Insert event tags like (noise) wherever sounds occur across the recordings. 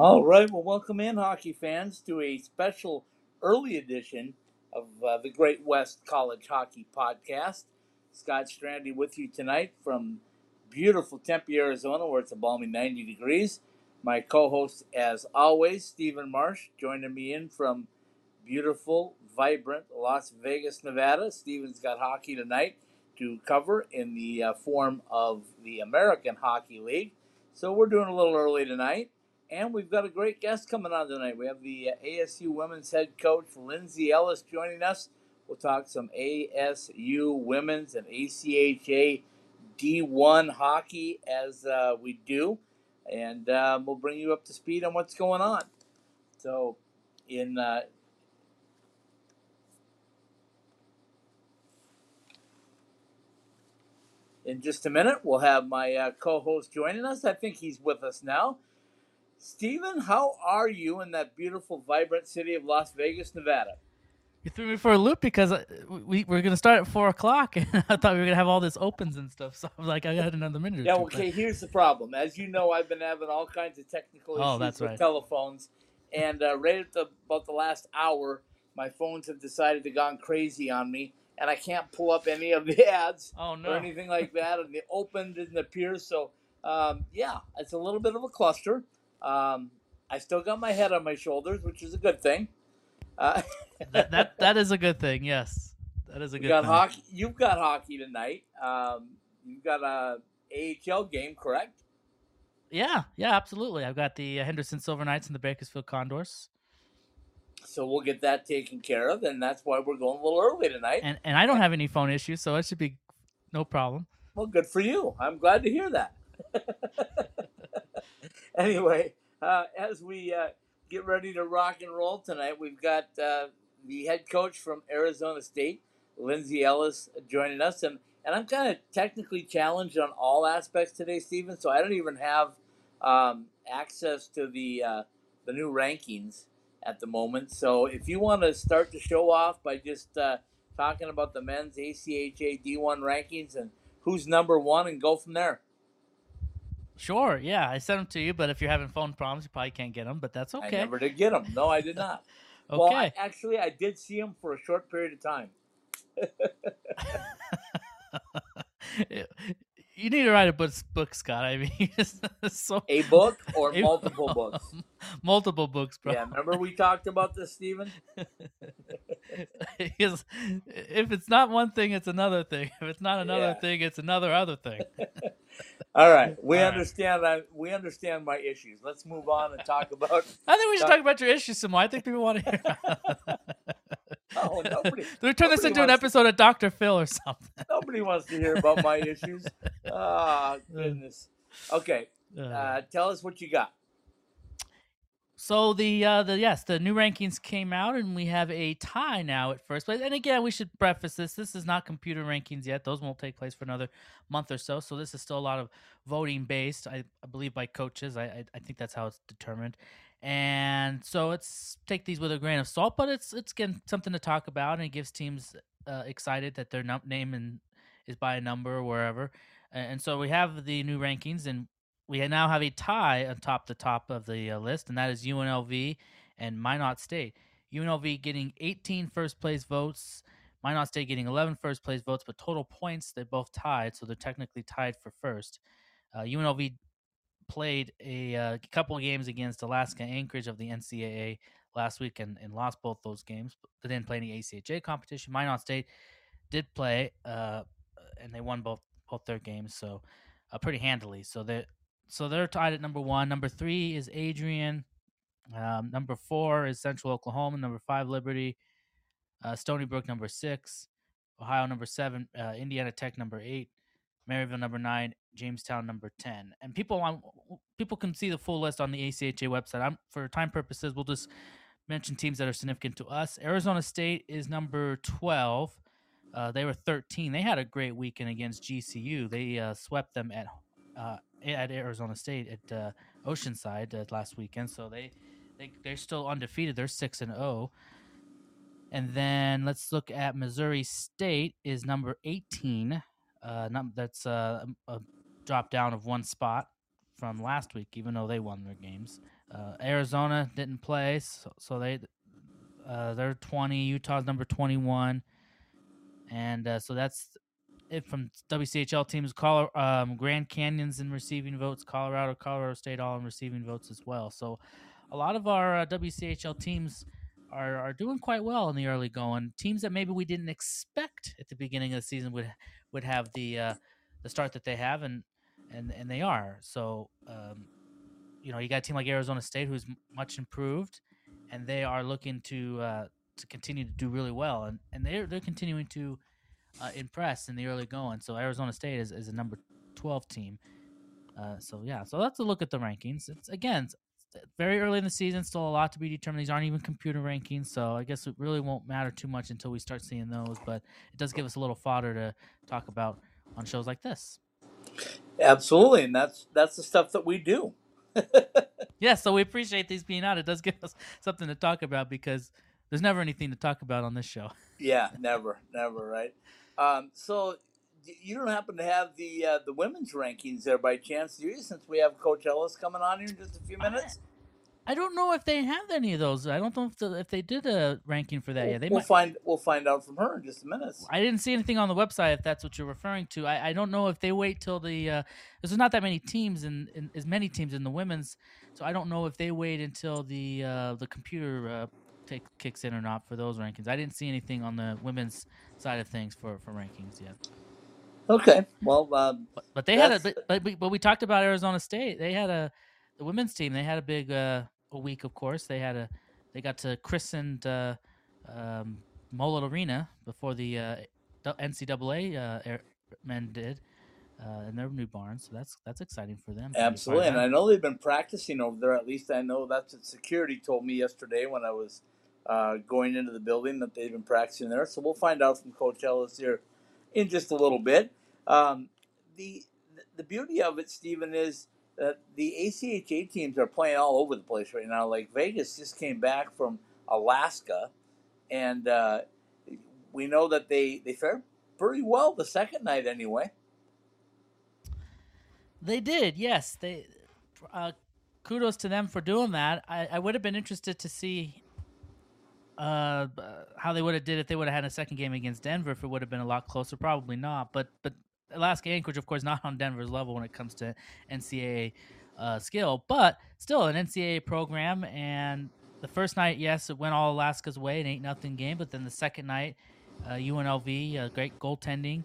All right. Well, welcome in, hockey fans, to a special early edition of uh, the Great West College Hockey Podcast. Scott Strandy with you tonight from beautiful Tempe, Arizona, where it's a balmy 90 degrees. My co host, as always, Stephen Marsh, joining me in from beautiful, vibrant Las Vegas, Nevada. Stephen's got hockey tonight to cover in the uh, form of the American Hockey League. So we're doing a little early tonight. And we've got a great guest coming on tonight. We have the uh, ASU women's head coach, Lindsay Ellis, joining us. We'll talk some ASU women's and ACHA D1 hockey as uh, we do. And um, we'll bring you up to speed on what's going on. So, in uh, in just a minute, we'll have my uh, co-host joining us. I think he's with us now. Stephen, how are you in that beautiful, vibrant city of Las Vegas, Nevada? You threw me for a loop because uh, we we're gonna start at four o'clock, (laughs) and I thought we were gonna have all this opens and stuff. So I was like, I got another minute. Yeah, two, okay. Here's the problem. As you know, I've been having all kinds of technical issues Oh, with right. telephones, and uh, right at the about the last hour, my phones have decided to gone crazy on me, and I can't pull up any of the (laughs) ads Oh no. or anything like that, and the open didn't appear. So, um, yeah, it's a little bit of a cluster. Um, I still got my head on my shoulders, which is a good thing. Uh, (laughs) that, that that is a good thing. Yes, that is a good got thing. hockey. You've got hockey tonight. Um, you've got a AHL game, correct? Yeah, yeah, absolutely. I've got the Henderson Silver Knights and the Bakersfield Condors, So we'll get that taken care of, and that's why we're going a little early tonight. and and I don't have any phone issues, so it should be no problem. Well, good for you. I'm glad to hear that. (laughs) (laughs) anyway, uh, as we uh, get ready to rock and roll tonight, we've got uh, the head coach from Arizona State, Lindsay Ellis, joining us, and and I'm kind of technically challenged on all aspects today, Stephen. So I don't even have um, access to the uh, the new rankings at the moment. So if you want to start the show off by just uh, talking about the men's ACHA D1 rankings and who's number one, and go from there. Sure, yeah, I sent them to you, but if you're having phone problems, you probably can't get them. But that's okay. I never did get them. No, I did not. Okay. (laughs) Well, I, actually, I did see them for a short period of time. (laughs) (laughs) you need to write a book, book Scott. I mean, (laughs) so A book or A- multiple books. (laughs) multiple books, bro. Yeah, remember we talked about this, Stephen? (laughs) If it's not one thing, it's another thing. If it's not another Yeah. thing, it's another other thing. All right, we All right. understand. I, we understand my issues. Let's move on and talk about. I think we should Doc- talk about your issues some more. I think people want to hear. Oh, nobody, (laughs) we turn this into an wants to- episode of Doctor Phil or something. nobody wants to hear about my (laughs) issues. Ah, goodness. Okay, uh, tell us what you got. So the uh, the yes, the new rankings came out, and we have a tie now at first place. And again, we should preface this: this is not computer rankings yet; those won't take place for another month or so. So this is still a lot of voting based, I, I believe, by coaches. I, I I think that's how it's determined. And so it's take these with a grain of salt, but it's it's again something to talk about, and it gives teams uh, excited that their num- name and is by a number or wherever. And so we have the new rankings, and we now have a tie atop the top of the uh, list, and that is UNLV and Minot State. UNLV getting 18 first place votes, Minot State getting 11 first place votes, but total points they both tied, so they're technically tied for first. Uh, UNLV played a uh, couple of games against Alaska Anchorage of the NCAA last week and, and lost both those games. They didn't play any ACHA competition. Minot State did play, uh, and they won both both their games, so uh, pretty handily. So they so they're tied at number one. Number three is Adrian. Um, number four is Central Oklahoma. Number five, Liberty. Uh, Stony Brook, number six. Ohio, number seven. Uh, Indiana Tech, number eight. Maryville, number nine. Jamestown, number ten. And people on people can see the full list on the ACHA website. I'm for time purposes, we'll just mention teams that are significant to us. Arizona State is number twelve. Uh, they were 13. They had a great weekend against GCU. They uh, swept them at uh, at Arizona State at uh, Oceanside uh, last weekend. So they they they're still undefeated. They're six and zero. And then let's look at Missouri State is number 18. Uh, num- that's uh, a drop down of one spot from last week, even though they won their games. Uh, Arizona didn't play, so, so they uh, they're 20. Utah's number 21, and uh, so that's it from WCHL teams. Col- um, Grand Canyon's in receiving votes. Colorado, Colorado State, all in receiving votes as well. So a lot of our uh, WCHL teams are, are doing quite well in the early going. Teams that maybe we didn't expect at the beginning of the season would would have the uh, the start that they have, and and and they are. So um, you know, you got a team like Arizona State who's much improved, and they are looking to uh, to continue to do really well, and and they're they're continuing to uh, impress in the early going. So Arizona State is, is a number twelve team. Uh, so yeah, so that's a look at the rankings. It's again very early in the season, still a lot to be determined. These aren't even computer rankings, so I guess it really won't matter too much until we start seeing those. But it does give us a little fodder to talk about on shows like this. Absolutely, and that's that's the stuff that we do. (laughs) yeah, so we appreciate these being out. It does give us something to talk about because there's never anything to talk about on this show. Yeah, never, never, right? Um, so you don't happen to have the uh, the women's rankings there by chance, do you? Since we have Coach Ellis coming on here in just a few minutes. I, I don't know if they have any of those. I don't know if the, if they did a ranking for that we'll, yet. They we'll might. find we'll find out from her in just a minute. I didn't see anything on the website if that's what you're referring to. I, I don't know if they wait till the uh, there's not that many teams and in, in, as many teams in the women's, so I don't know if they wait until the uh, the computer uh, take, kicks in or not for those rankings. I didn't see anything on the women's side of things for for rankings yet. Okay, well, um, but, but, they had a but, but but we talked about Arizona State. They had a the women's team. They had a big uh, a week, of course. They had a they got to christen uh, um, Mullett Arena before the uh, NCAA uh, men did. Uh, in their new barn, so that's that's exciting for them. Absolutely, and I know they've been practicing over there. At least I know that's what security told me yesterday when I was uh, going into the building that they've been practicing there. So we'll find out from Coach Ellis here in just a little bit. Um, the the beauty of it, Stephen, is that the ACHA teams are playing all over the place right now. Like Vegas just came back from Alaska, and uh, we know that they they fared pretty well the second night anyway. They did, yes. They uh, kudos to them for doing that. I, I would have been interested to see uh, how they would have did if they would have had a second game against Denver. If it would have been a lot closer, probably not. But but Alaska Anchorage, of course, not on Denver's level when it comes to NCAA uh, skill, but still an NCAA program. And the first night, yes, it went all Alaska's way, an eight nothing game. But then the second night, uh, UNLV, a great goaltending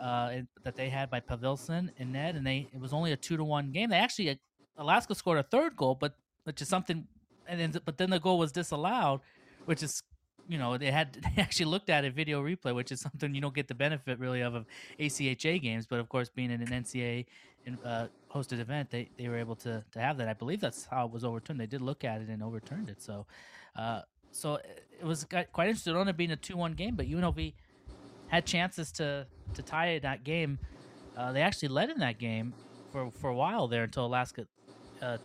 uh, that they had by Pavilson and Ned, and they it was only a two to one game. They actually uh, Alaska scored a third goal, but which is something, and then but then the goal was disallowed, which is you know they had (laughs) they actually looked at a video replay, which is something you don't get the benefit really of of ACHA games. But of course, being in an NCAA uh, hosted event, they, they were able to to have that. I believe that's how it was overturned. They did look at it and overturned it. So, uh, so it was quite interesting. It being a two one game, but UNLV had chances to to tie that game. Uh, they actually led in that game for for a while there until Alaska uh,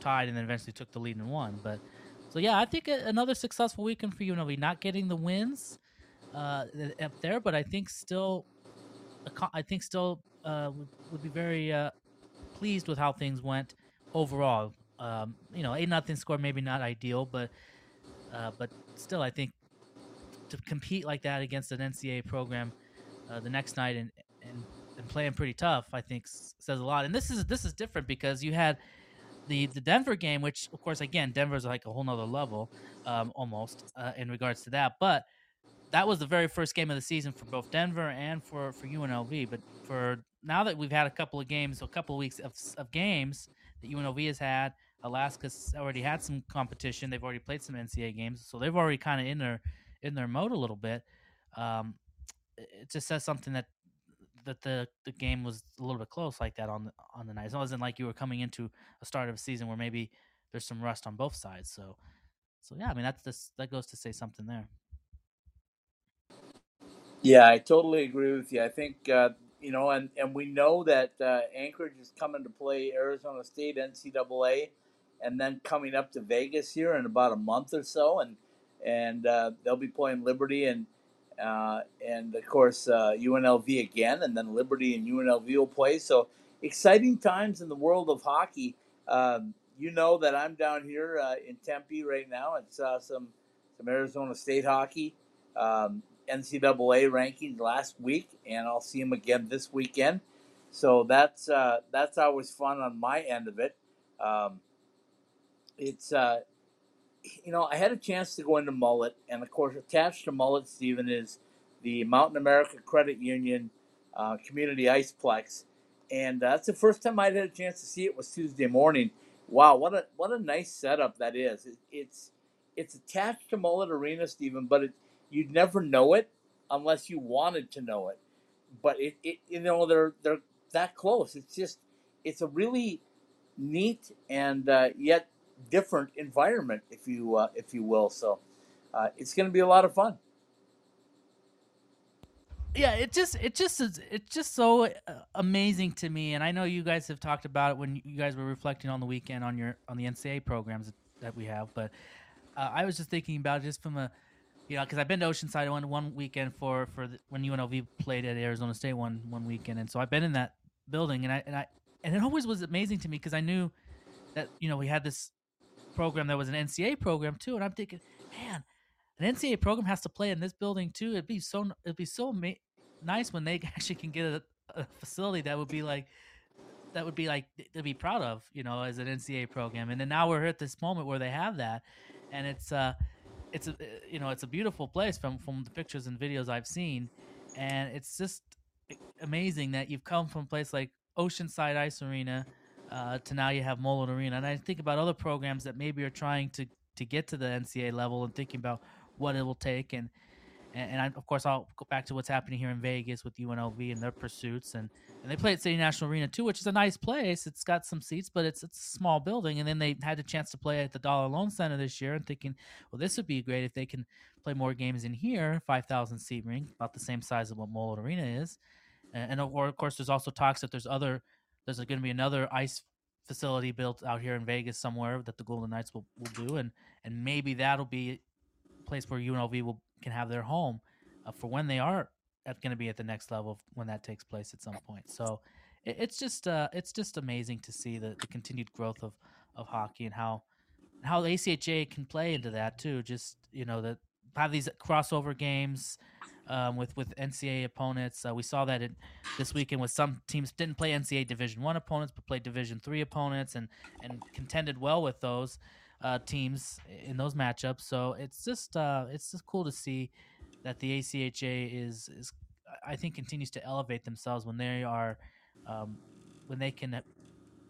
tied and then eventually took the lead and won. But so yeah, I think another successful weekend for UNLV. Not getting the wins uh, up there, but I think still, I think still uh, would, would, be very uh, pleased with how things went overall. Um, you know, eight nothing score maybe not ideal, but uh, but still, I think to compete like that against an NCAA program uh, the next night and, and and playing pretty tough, I think says a lot. And this is this is different because you had the the Denver game, which of course again Denver's like a whole nother level, um, almost uh, in regards to that. But that was the very first game of the season for both Denver and for for UNLV. But for now that we've had a couple of games, a couple of weeks of, of games that UNLV has had, Alaska's already had some competition. They've already played some NCAA games, so they've already kind of in their in their mode a little bit. Um, it just says something that that the the game was a little bit close like that on the on the night. It wasn't like you were coming into a start of a season where maybe there's some rust on both sides. So so yeah, I mean that's this that goes to say something there. Yeah, I totally agree with you. I think uh, you know, and and we know that uh, Anchorage is coming to play Arizona State NCAA, and then coming up to Vegas here in about a month or so, and and uh, they'll be playing Liberty and uh, and of course uh, UNLV again, and then Liberty and UNLV will play. So exciting times in the world of hockey. Um, you know that I'm down here uh, in Tempe right now. and saw some some Arizona State hockey, um, NCAA rankings last week, and I'll see them again this weekend. So that's uh, that's always fun on my end of it. Um, it's uh, you know I had a chance to go into Mullett, and of course attached to Mullett, Stephen, is the Mountain America Credit Union uh, Community Iceplex, and uh, that's the first time I'd had a chance to see it was Tuesday morning. Wow, what a what a nice setup that is. It, it's it's attached to Mullett Arena, Stephen, but it, you'd never know it unless you wanted to know it. But it, it you know they're they're that close. It's just it's a really neat and uh, yet different environment, if you uh, if you will. So uh, it's going to be a lot of fun. Yeah it just it just is it's just so uh, amazing to me. And i know you guys have talked about it when you guys were reflecting on the weekend on your on the ncaa programs that we have. But uh, i was just thinking about just from a you know because i've been to oceanside one one weekend for for the, when unlv played at arizona state one one weekend. And so i've been in that building and i and i and it always was amazing to me because i knew that you know we had this program that was an ncaa program too and i'm thinking man an NCAA program has to play in this building too. It'd be so it'd be so nice when they (laughs) actually can get a, a facility that would be like that would be like to be proud of, you know, as an NCAA program. And then now we're at this moment where they have that, and it's uh, it's a you know it's a beautiful place from from the pictures and videos I've seen, and it's just amazing that you've come from a place like Oceanside Ice Arena uh, to now you have Mullett Arena. And I think about other programs that maybe are trying to to get to the NCAA level and thinking about what it will take and and, I, of course I'll go back to what's happening here in Vegas with UNLV and their pursuits, and and they play at City National Arena too, which is a nice place. It's got some seats, but it's it's a small building, and then they had a chance to play at the Dollar Loan Center this year, and thinking, well, this would be great if they can play more games in here, five thousand seat ring, about the same size of what Mullett Arena is, and, and of course there's also talks that there's other there's going to be another ice facility built out here in Vegas somewhere that the Golden Knights will, will do, and and maybe that'll be a place where UNLV will can have their home uh, for when they are going to be at the next level when that takes place at some point. So it, it's just uh, it's just amazing to see the, the continued growth of, of hockey and how how the ACHA can play into that too. Just you know that have these crossover games um, with with NCAA opponents. Uh, we saw that this weekend with some teams didn't play NCAA Division One opponents, but played Division Three opponents and and contended well with those uh, teams in those matchups. So it's just uh, it's just cool to see that the ACHA is is I think continues to elevate themselves when they are um, when they can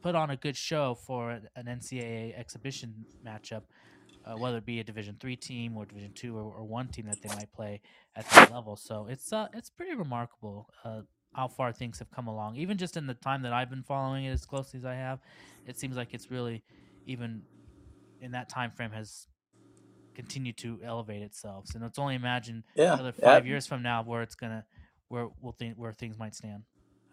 put on a good show for an NCAA exhibition matchup, uh, whether it be a Division three team or Division two or, or, one team that they might play at that level. So it's uh, it's pretty remarkable uh, how far things have come along. Even just in the time that I've been following it as closely as I have, it seems like it's really even in that time frame has continued to elevate itself. So it's only imagine yeah, another five yeah. years from now where it's gonna where we'll think where things might stand.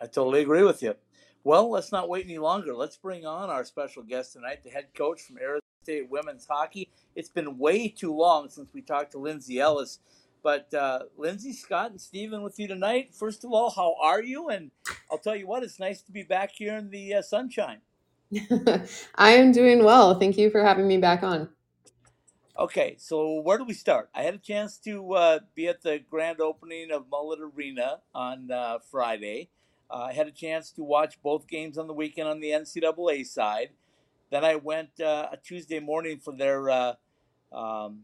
I totally agree with you. Well, let's not wait any longer. Let's bring on our special guest tonight, the head coach from Arizona State women's hockey. It's been way too long since we talked to Lindsay Ellis. But uh, Lindsay, Scott, and Stephen with you tonight. First of all, how are you? And I'll tell you what, it's nice to be back here in the uh, sunshine. (laughs) I am doing well. Thank you for having me back on. Okay, so where do we start? I had a chance to uh, be at the grand opening of Mullett Arena on uh, Friday. Uh, I had a chance to watch both games on the weekend on the NCAA side. Then I went uh, a Tuesday morning for their uh, um,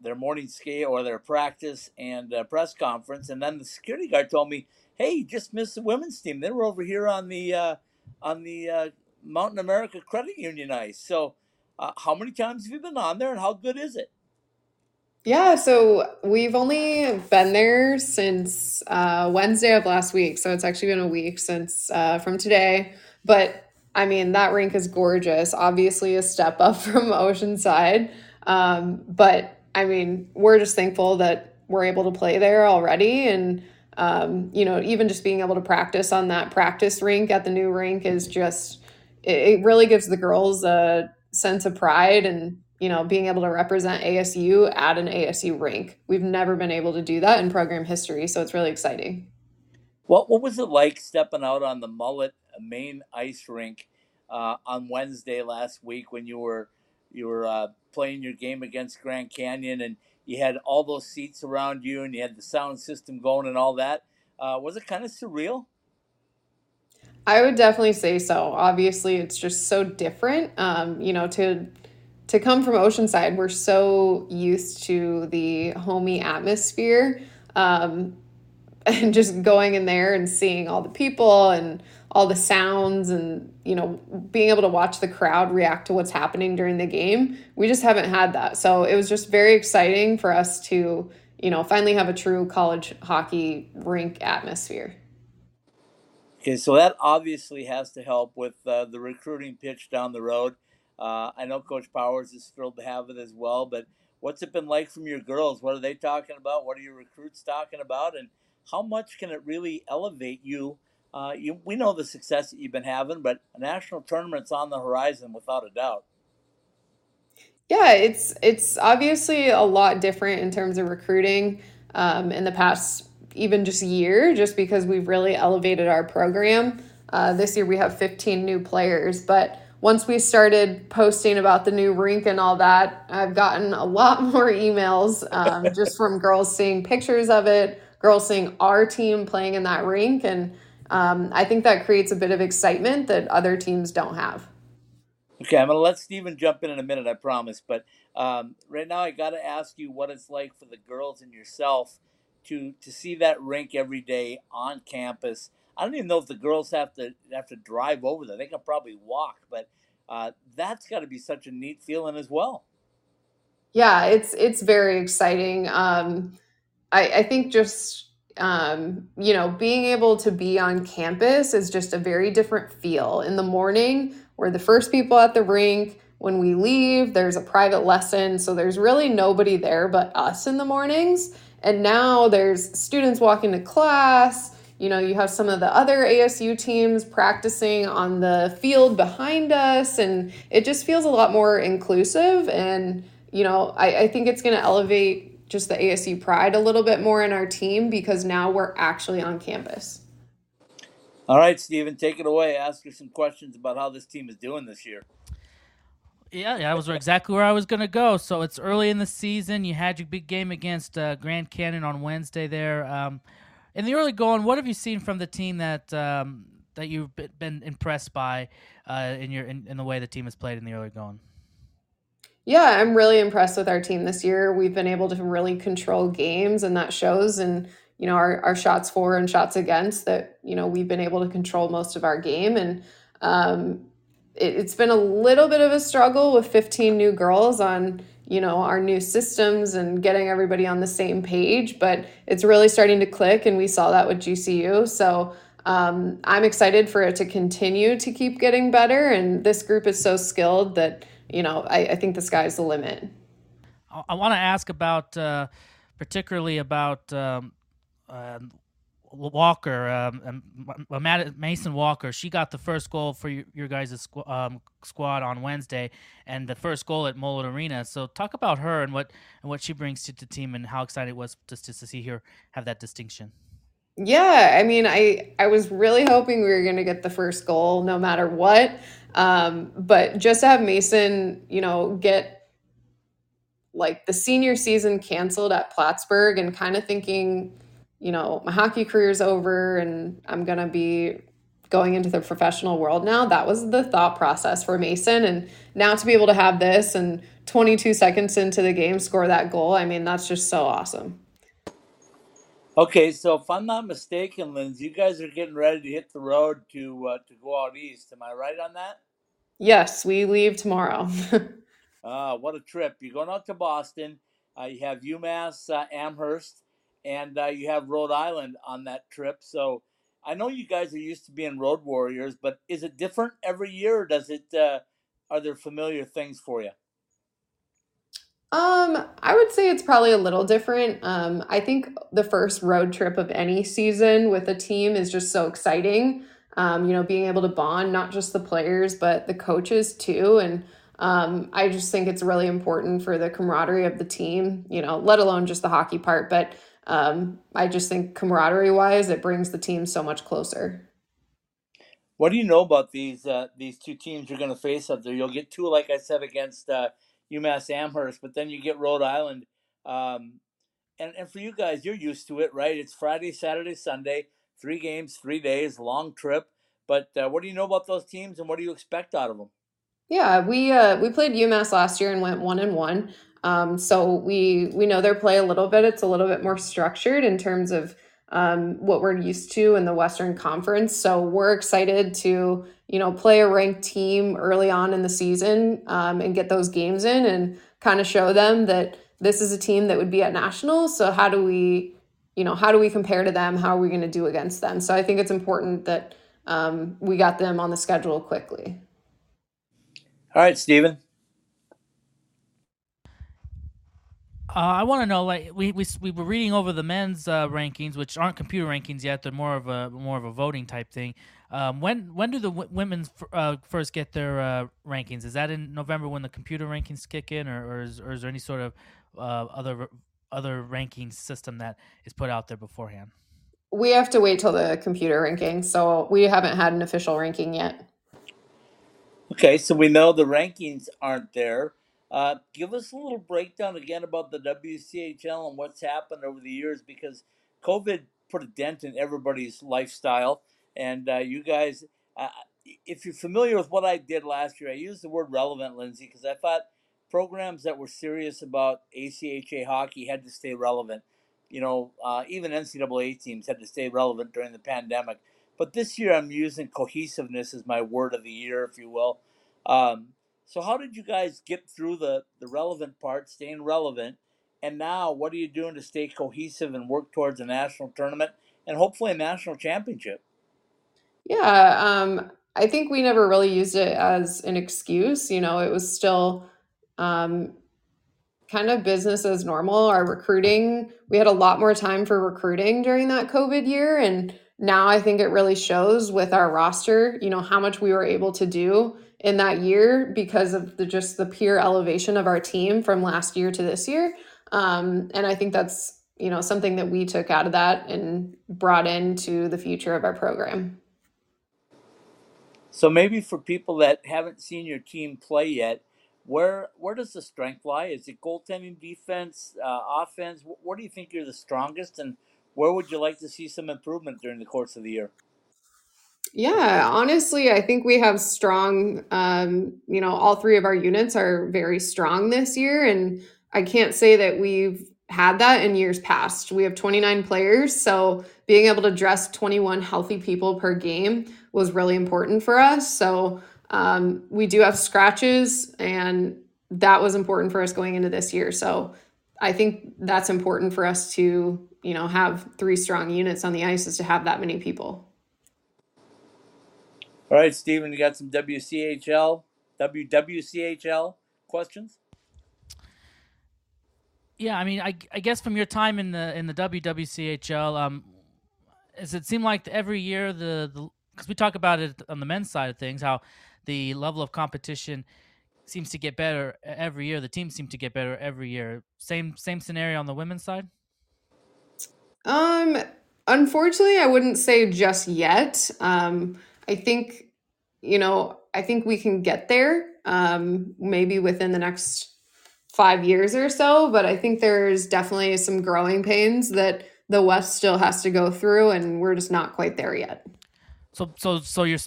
their morning skate or their practice and uh, press conference, and then the security guard told me, "Hey, you just missed the women's team. They were over here on the on the Mountain America Credit Union ice. So, uh, how many times have you been on there, and how good is it? Yeah, so we've only been there since uh, Wednesday of last week. So it's actually been a week since uh, from today. But I mean, that rink is gorgeous. Obviously, a step up (laughs) from Oceanside. Um, but I mean, we're just thankful that we're able to play there already. And, um, you know, even just being able to practice on that practice rink at the new rink is just it, really gives the girls a sense of pride and you know being able to represent ASU at an ASU rink. We've never been able to do that in program history, so it's really exciting. What what was it like stepping out on the Mullett main ice rink uh, on Wednesday last week when you were you were uh, playing your game against Grand Canyon and you had all those seats around you and you had the sound system going and all that. Uh, was it kind of surreal? I would definitely say so. Obviously, it's just so different. Um, you know, to to come from Oceanside, we're so used to the homey atmosphere. Um, and just going in there and seeing all the people and all the sounds and you know being able to watch the crowd react to what's happening during the game we just haven't had that. So it was just very exciting for us to you know finally have a true college hockey rink atmosphere. Okay so that obviously has to help with uh, the recruiting pitch down the road. Uh, i know coach powers is thrilled to have it as well but what's it been like from your girls? What are they talking about? What are your recruits talking about? And how much can it really elevate you uh, you, we know the success that you've been having, but a national tournament's on the horizon without a doubt. Yeah, it's it's obviously a lot different in terms of recruiting um, in the past even just year, just because we've really elevated our program. Uh, this year we have 15 new players, but once we started posting about the new rink and all that, I've gotten a lot (laughs) more emails um, just from girls seeing pictures of it, girls seeing our team playing in that rink, and um, I think that creates a bit of excitement that other teams don't have. Okay, I'm going to let Stephen jump in in a minute, I promise. But um, right now, I got to ask you what it's like for the girls and yourself to to see that rink every day on campus. I don't even know if the girls have to have to drive over there. They can probably walk, but uh, that's got to be such a neat feeling as well. Yeah, it's it's very exciting. Um, I, I think just um, you know, being able to be on campus is just a very different feel. In the morning, we're the first people at the rink. When we leave, there's a private lesson. So there's really nobody there but us in the mornings. And now there's students walking to class. You know, you have some of the other ASU teams practicing on the field behind us. And it just feels a lot more inclusive. And, you know, I, I think it's going to elevate just the ASU pride a little bit more in our team because now we're actually on campus. All right, Stephen, take it away. Ask her some questions about how this team is doing this year. Yeah, yeah, that was exactly where I was going to go. So it's early in the season. You had your big game against uh, Grand Canyon on Wednesday there. Um, in the early going, what have you seen from the team that um, that you've been impressed by uh, in your in, in the way the team has played in the early going? Yeah, I'm really impressed with our team this year. We've been able to really control games, and that shows. And you know, our, our shots for and shots against that. You know, we've been able to control most of our game, and um, it, it's been a little bit of a struggle with 15 new girls on you know our new systems and getting everybody on the same page. But it's really starting to click, and we saw that with GCU. So. Um, I'm excited for it to continue to keep getting better, and this group is so skilled that you know, I, I think the sky's the limit. I, want to ask about, uh, particularly about um, uh, Walker, um, Mason Walker. She got the first goal for your, your guys' squ- um, squad on Wednesday, and the first goal at Mullett Arena. So, talk about her and what and what she brings to the team, and how excited it was just to see her have that distinction. Yeah, I mean, I I was really hoping we were going to get the first goal, no matter what. Um, but just to have Mason, you know, get like the senior season canceled at Plattsburgh and kind of thinking, you know, my hockey career is over and I'm going to be going into the professional world now. That was the thought process for Mason. And now to be able to have this and 22 seconds into the game score that goal, I mean, that's just so awesome. Okay, so if I'm not mistaken, Lindsay, you guys are getting ready to hit the road to uh, to go out east. Am I right on that? Yes, we leave tomorrow. (laughs) Ah, what a trip! You're going out to Boston. Uh, you have UMass uh, Amherst, and uh, you have Rhode Island on that trip. So I know you guys are used to being road warriors, but is it different every year, or does it? Uh, are there familiar things for you? Um, I would say it's probably a little different. Um, I think the first road trip of any season with a team is just so exciting. Um, you know, being able to bond not just the players but the coaches too, and um, I just think it's really important for the camaraderie of the team. You know, let alone just the hockey part, but um, I just think camaraderie wise, it brings the team so much closer. What do you know about these uh, these two teams you're going to face up there? You'll get two, like I said, against uh, UMass Amherst, but then you get Rhode Island. Um, and, and for you guys, you're used to it, right? It's Friday, Saturday, Sunday, three games, three days, long trip. But uh, what do you know about those teams, and what do you expect out of them? Yeah, we uh, we played UMass last year and went one and one. Um, so we we know their play a little bit. It's a little bit more structured in terms of um, what we're used to in the Western Conference. So we're excited to you know play a ranked team early on in the season um, and get those games in and kind of show them that this is a team that would be at nationals. So how do we you know how do we compare to them? How are we going to do against them? So I think it's important that um, we got them on the schedule quickly. All right, Stephen. Uh, I want to know, like we, we we were reading over the men's uh, rankings, which aren't computer rankings yet; they're more of a more of a voting type thing. Um, when when do the w- women f- uh, first get their uh, rankings? Is that in November when the computer rankings kick in, or, or, is, or is there any sort of uh, other other ranking system that is put out there beforehand? We have to wait till the computer ranking, so we haven't had an official ranking yet. Okay, so we know the rankings aren't there. Uh, give us a little breakdown again about the WCHL and what's happened over the years because COVID put a dent in everybody's lifestyle. And uh, you guys, uh, if you're familiar with what I did last year, I used the word relevant, Lindsay, because I thought programs that were serious about ACHA hockey had to stay relevant. You know, uh, even NCAA teams had to stay relevant during the pandemic. But this year, I'm using cohesiveness as my word of the year, if you will. Um, so how did you guys get through the the relevant part, staying relevant, and now what are you doing to stay cohesive and work towards a national tournament and hopefully a national championship? Yeah, um, I think we never really used it as an excuse. You know, it was still um, kind of business as normal. Our recruiting, we had a lot more time for recruiting during that COVID year. And now I think it really shows with our roster, you know, how much we were able to do in that year because of the just the pure elevation of our team from last year to this year. Um, and I think that's you know something that we took out of that and brought into the future of our program. So maybe for people that haven't seen your team play yet, where where does the strength lie? Is it goaltending, defense, uh, offense? Where do you think you're the strongest, and where would you like to see some improvement during the course of the year? Yeah, honestly, I think we have strong, um, you know, all three of our units are very strong this year. And I can't say that we've had that in years past. We have 29 players. So being able to dress 21 healthy people per game was really important for us. So um, we do have scratches, and that was important for us going into this year. So I think that's important for us to, you know, have three strong units on the ice is to have that many people. All right, Stephen, you got some WCHL, WWCHL questions? Yeah, I mean, I, I guess from your time in the in the WWCHL, um, does it seem like every year the because we talk about it on the men's side of things, how the level of competition seems to get better every year. The teams seem to get better every year. Same same scenario on the women's side. Um, unfortunately, I wouldn't say just yet. Um, I think, you know, I think we can get there um, maybe within the next five years or so. But I think there's definitely some growing pains that the West still has to go through, and we're just not quite there yet. So, so, so you're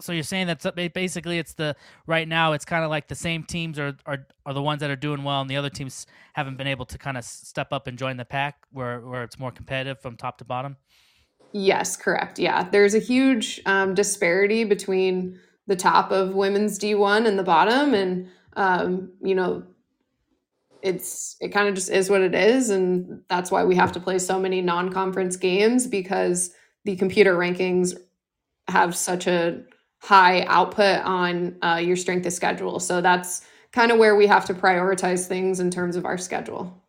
so you're saying that basically it's the right now it's kind of like the same teams are, are are the ones that are doing well and the other teams haven't been able to kind of step up and join the pack where where it's more competitive from top to bottom Yes, correct. Yeah, there's a huge um, disparity between the top of women's D1 and the bottom, and um, you know, it's it kind of just is what it is, and that's why we have to play so many non-conference games because the computer rankings have such a high output on uh, your strength of schedule. So that's kind of where we have to prioritize things in terms of our schedule.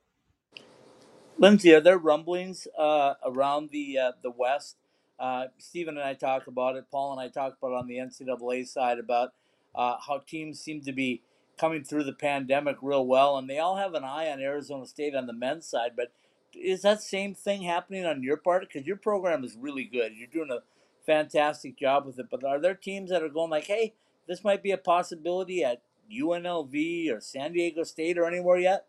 Lindsay, are there rumblings uh, around the uh, the West? Uh, Stephen and I talk about it. Paul and I talk about it on the NCAA side about uh, how teams seem to be coming through the pandemic real well, and they all have an eye on Arizona State on the men's side. But is that same thing happening on your part? Because your program is really good. You're doing a fantastic job with it. But are there teams that are going like, hey, this might be a possibility at UNLV or San Diego State or anywhere yet?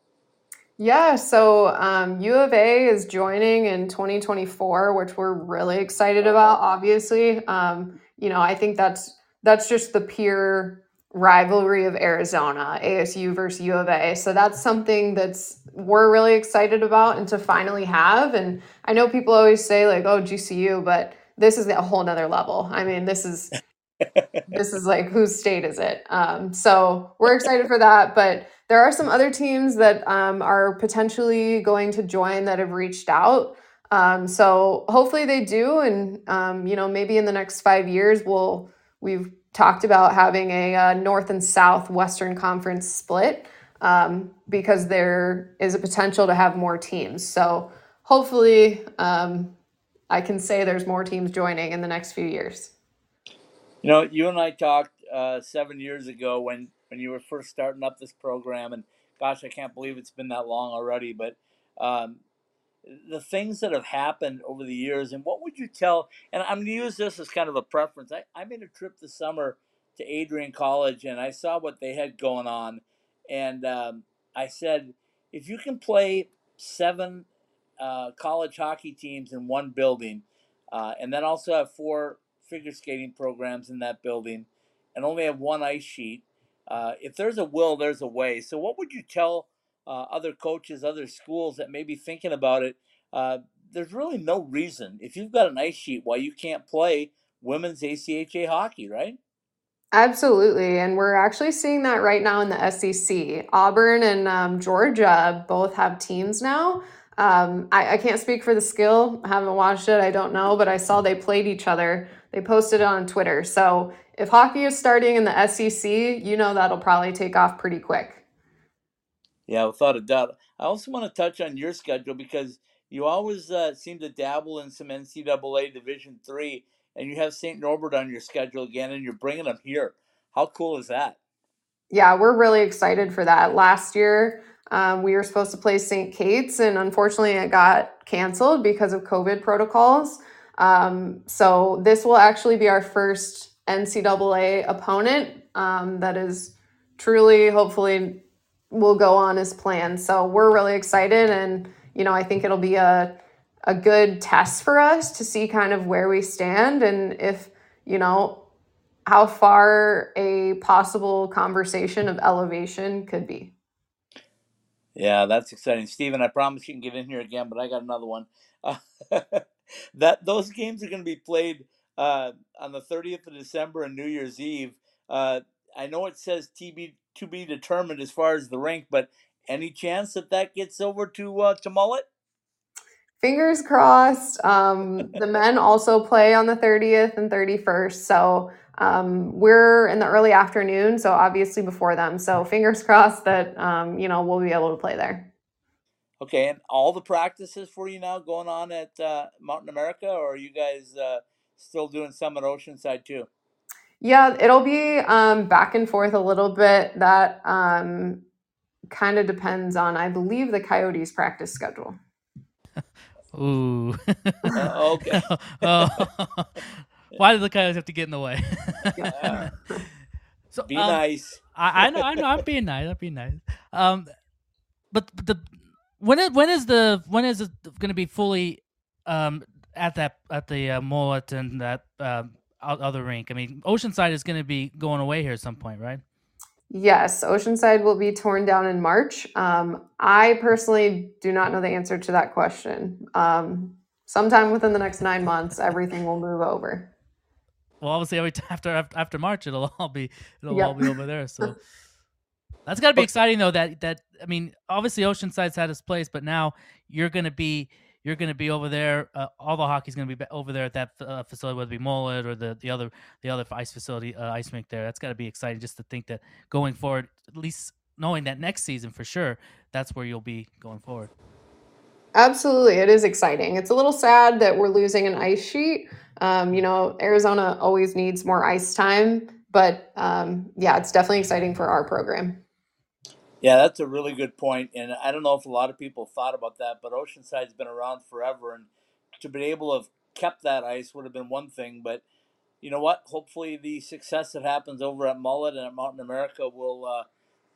Yeah, so um, U of A is joining in 2024, which we're really excited about. Obviously, um, you know, I think that's that's just the pure rivalry of Arizona, ASU versus U of A. So that's something that's we're really excited about and to finally have. And I know people always say like, "Oh, GCU," but this is a whole nother level. I mean, this is (laughs) this is like whose state is it? Um, so we're excited for that. But there are some other teams that um, are potentially going to join that have reached out. Um, so hopefully they do, and um, you know maybe in the next five years we'll we've talked about having a uh, North and South Western Conference split um, because there is a potential to have more teams. So hopefully um, I can say there's more teams joining in the next few years. You know, you and I talked uh, seven years ago when when you were first starting up this program, and gosh, I can't believe it's been that long already. But um, the things that have happened over the years, and what would you tell? And I'm going to use this as kind of a preference. I, I made a trip this summer to Adrian College, and I saw what they had going on, and um, I said, if you can play seven uh, college hockey teams in one building, uh, and then also have four figure skating programs in that building and only have one ice sheet. Uh, if there's a will, there's a way. So, what would you tell uh, other coaches, other schools that may be thinking about it? Uh, there's really no reason if you've got an ice sheet why you can't play women's ACHA hockey, right? Absolutely. And we're actually seeing that right now in the SEC. Auburn and um, Georgia both have teams now. Um, I, I, can't speak for the skill. I haven't watched it. I don't know, but I saw they played each other. They posted it on Twitter. So if hockey is starting in the SEC, you know that'll probably take off pretty quick. Yeah, without a doubt. I also want to touch on your schedule because you always uh, seem to dabble in some NCAA Division three, and you have St. Norbert on your schedule again, and you're bringing them here. How cool is that? Yeah, we're really excited for that. Last year, um, we were supposed to play St. Kate's, and unfortunately, it got canceled because of COVID protocols. Um, so this will actually be our first NCAA opponent um, that is truly, hopefully, will go on as planned. So we're really excited, and you know, I think it'll be a a good test for us to see kind of where we stand and if you know how far a possible conversation of elevation could be. Yeah, that's exciting, Stephen. I promise you can get in here again, but I got another one. (laughs) That those games are going to be played uh, on the 30th of December and New Year's Eve. Uh, I know it says TB to be determined as far as the rink, but any chance that that gets over to uh, to Mullett? Fingers crossed. Um, the men also play on the 30th and 31st, so um, we're in the early afternoon, so obviously before them. So fingers crossed that um, you know we'll be able to play there. Okay, and all the practices for you now going on at uh, Mountain America, or are you guys uh, still doing some at Oceanside too? Yeah, it'll be um, back and forth a little bit. That um, kind of depends on, I believe, the Coyotes' practice schedule. (laughs) Ooh. uh, okay. (laughs) oh. (laughs) Why did the Coyotes have to get in the way? so be um, nice. I, I, know, I know. I'm being nice. I'm being nice. Um, but the when is when is the when is it going to be fully um at that at the uh, Mullett and that uh, other rink? I mean, Oceanside is going to be going away here at some point, right? Yes, Oceanside will be torn down in March. Um, I personally do not know the answer to that question. Um, sometime within the next nine months, everything will move over. Well, obviously, every (laughs) after after March, it'll all be it'll yep. all be over there. So (laughs) that's got to be exciting, though. That that I mean, obviously, Oceanside's had its place, but now you're going to be you're going to be over there. Uh, all the hockey's going to be over there at that uh, facility, whether it be Mullett or the, the other the other ice facility, uh, ice rink there. That's got to be exciting just to think that going forward, at least knowing that next season for sure, that's where you'll be going forward. Absolutely, it is exciting. It's a little sad that we're losing an ice sheet. Um, you know, Arizona always needs more ice time, but um, yeah, it's definitely exciting for our program. Yeah, that's a really good point, and I don't know if a lot of people thought about that, but Oceanside's been around forever, and to be able to have kept that ice would have been one thing, but you know what? Hopefully, the success that happens over at Mullett and at Mountain America will uh,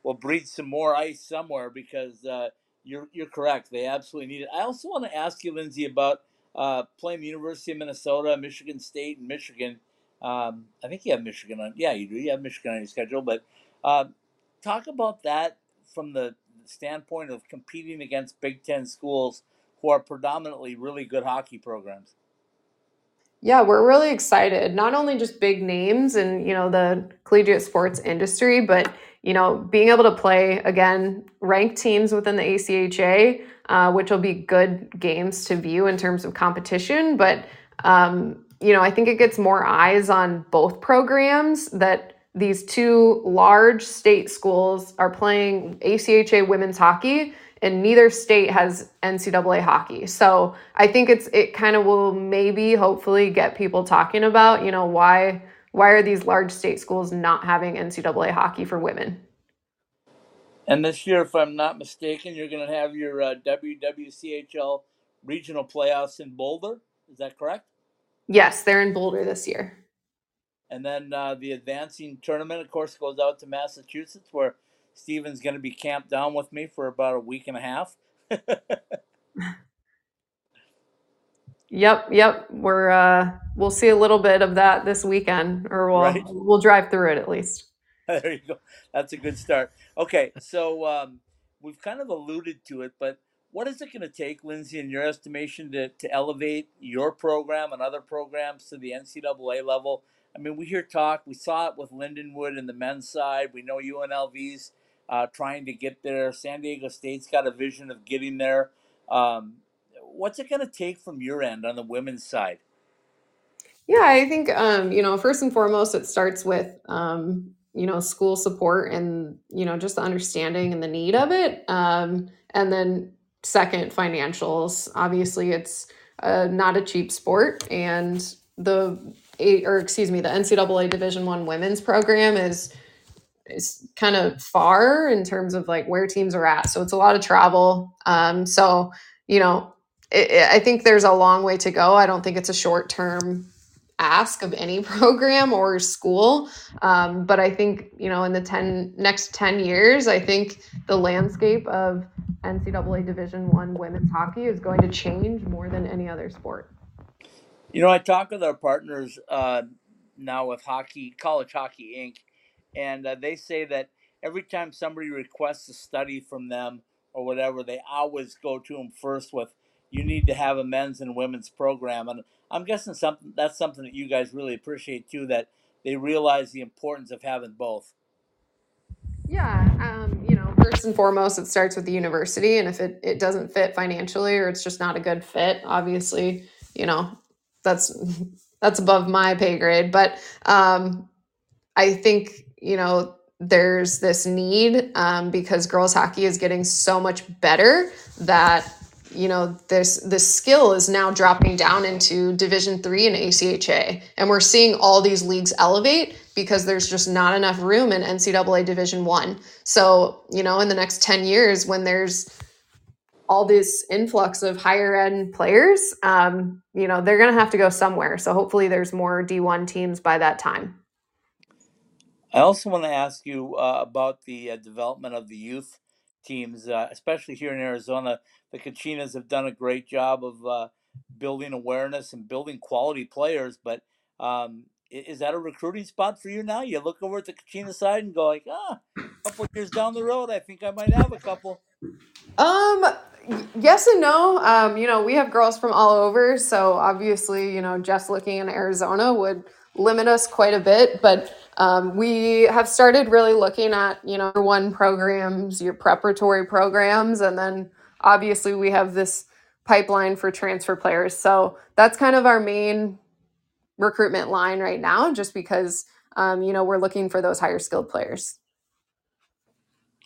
will breed some more ice somewhere because uh, you're you're correct. They absolutely need it. I also want to ask you, Lindsay, about uh, playing University of Minnesota, Michigan State, and Michigan. Um, I think you have Michigan on. Yeah, you do. You have Michigan on your schedule, but uh, talk about that from the standpoint of competing against Big Ten schools who are predominantly really good hockey programs. Yeah, we're really excited. Not only just big names and you know, the collegiate sports industry, but, you know, being able to play again ranked teams within the ACHA, uh, which will be good games to view in terms of competition. But, um, you know, I think it gets more eyes on both programs that these two large state schools are playing ACHA women's hockey and neither state has NCAA hockey. So I think it's it kind of will maybe hopefully get people talking about, you know, why why are these large state schools not having NCAA hockey for women? And this year, if I'm not mistaken, you're going to have your uh, WWCHL regional playoffs in Boulder. Is that correct? Yes, they're in Boulder this year. And then uh, the advancing tournament, of course, goes out to Massachusetts, where Stephen's going to be camped down with me for about a week and a half. (laughs) yep, yep. We're uh, we'll see a little bit of that this weekend, or we'll right. (laughs) we'll drive through it at least. (laughs) there you go. That's a good start. Okay, so um, we've kind of alluded to it, but what is it going to take, Lindsay, in your estimation, to, to elevate your program and other programs to the NCAA level? I mean, we hear talk. We saw it with Lindenwood in the men's side. We know UNLV's uh, trying to get there. San Diego State's got a vision of getting there. Um, what's it going to take from your end on the women's side? Yeah, I think um, you know first and foremost it starts with um, you know school support and you know just the understanding and the need of it, um, and then second financials. Obviously, it's uh, not a cheap sport, and the or excuse me, the NCAA Division One women's program is is kind of far in terms of like where teams are at. So it's a lot of travel. Um, so you know, it, it, I think there's a long way to go. I don't think it's a short term ask of any (laughs) program or school. Um, but I think, you know, in the 10 next 10 years, I think the landscape of NCAA Division One women's hockey is going to change more than any other sport. You know, I talk with our partners uh, now with Hockey College Hockey Inc and uh, they say that every time somebody requests a study from them or whatever, they always go to them first with, "You need to have a men's and women's program." And I'm guessing something that's something that you guys really appreciate too. That they realize the importance of having both. Yeah, um, you know, first and foremost, it starts with the university, and if it, it doesn't fit financially or it's just not a good fit, obviously, you know, that's that's above my pay grade. But um, I think you know, there's this need um, because girls hockey is getting so much better that you know this this skill is now dropping down into division three and acha and we're seeing all these leagues elevate because there's just not enough room in ncaa division one so you know in the next 10 years when there's all this influx of higher end players um, you know they're going to have to go somewhere so hopefully there's more d1 teams by that time I also want to ask you uh, about the uh, development of the youth teams, uh, especially here in Arizona. The Kachinas have done a great job of uh, building awareness and building quality players. But um, is that a recruiting spot for you now? You look over at the Kachina side and go like, ah, a couple years down the road, I think I might have a couple. Um, yes and no. Um, you know, we have girls from all over, so obviously, you know, just looking in Arizona would limit us quite a bit, but um, we have started really looking at you know one programs, your preparatory programs, and then obviously we have this pipeline for transfer players. So that's kind of our main recruitment line right now, just because um, you know we're looking for those higher skilled players.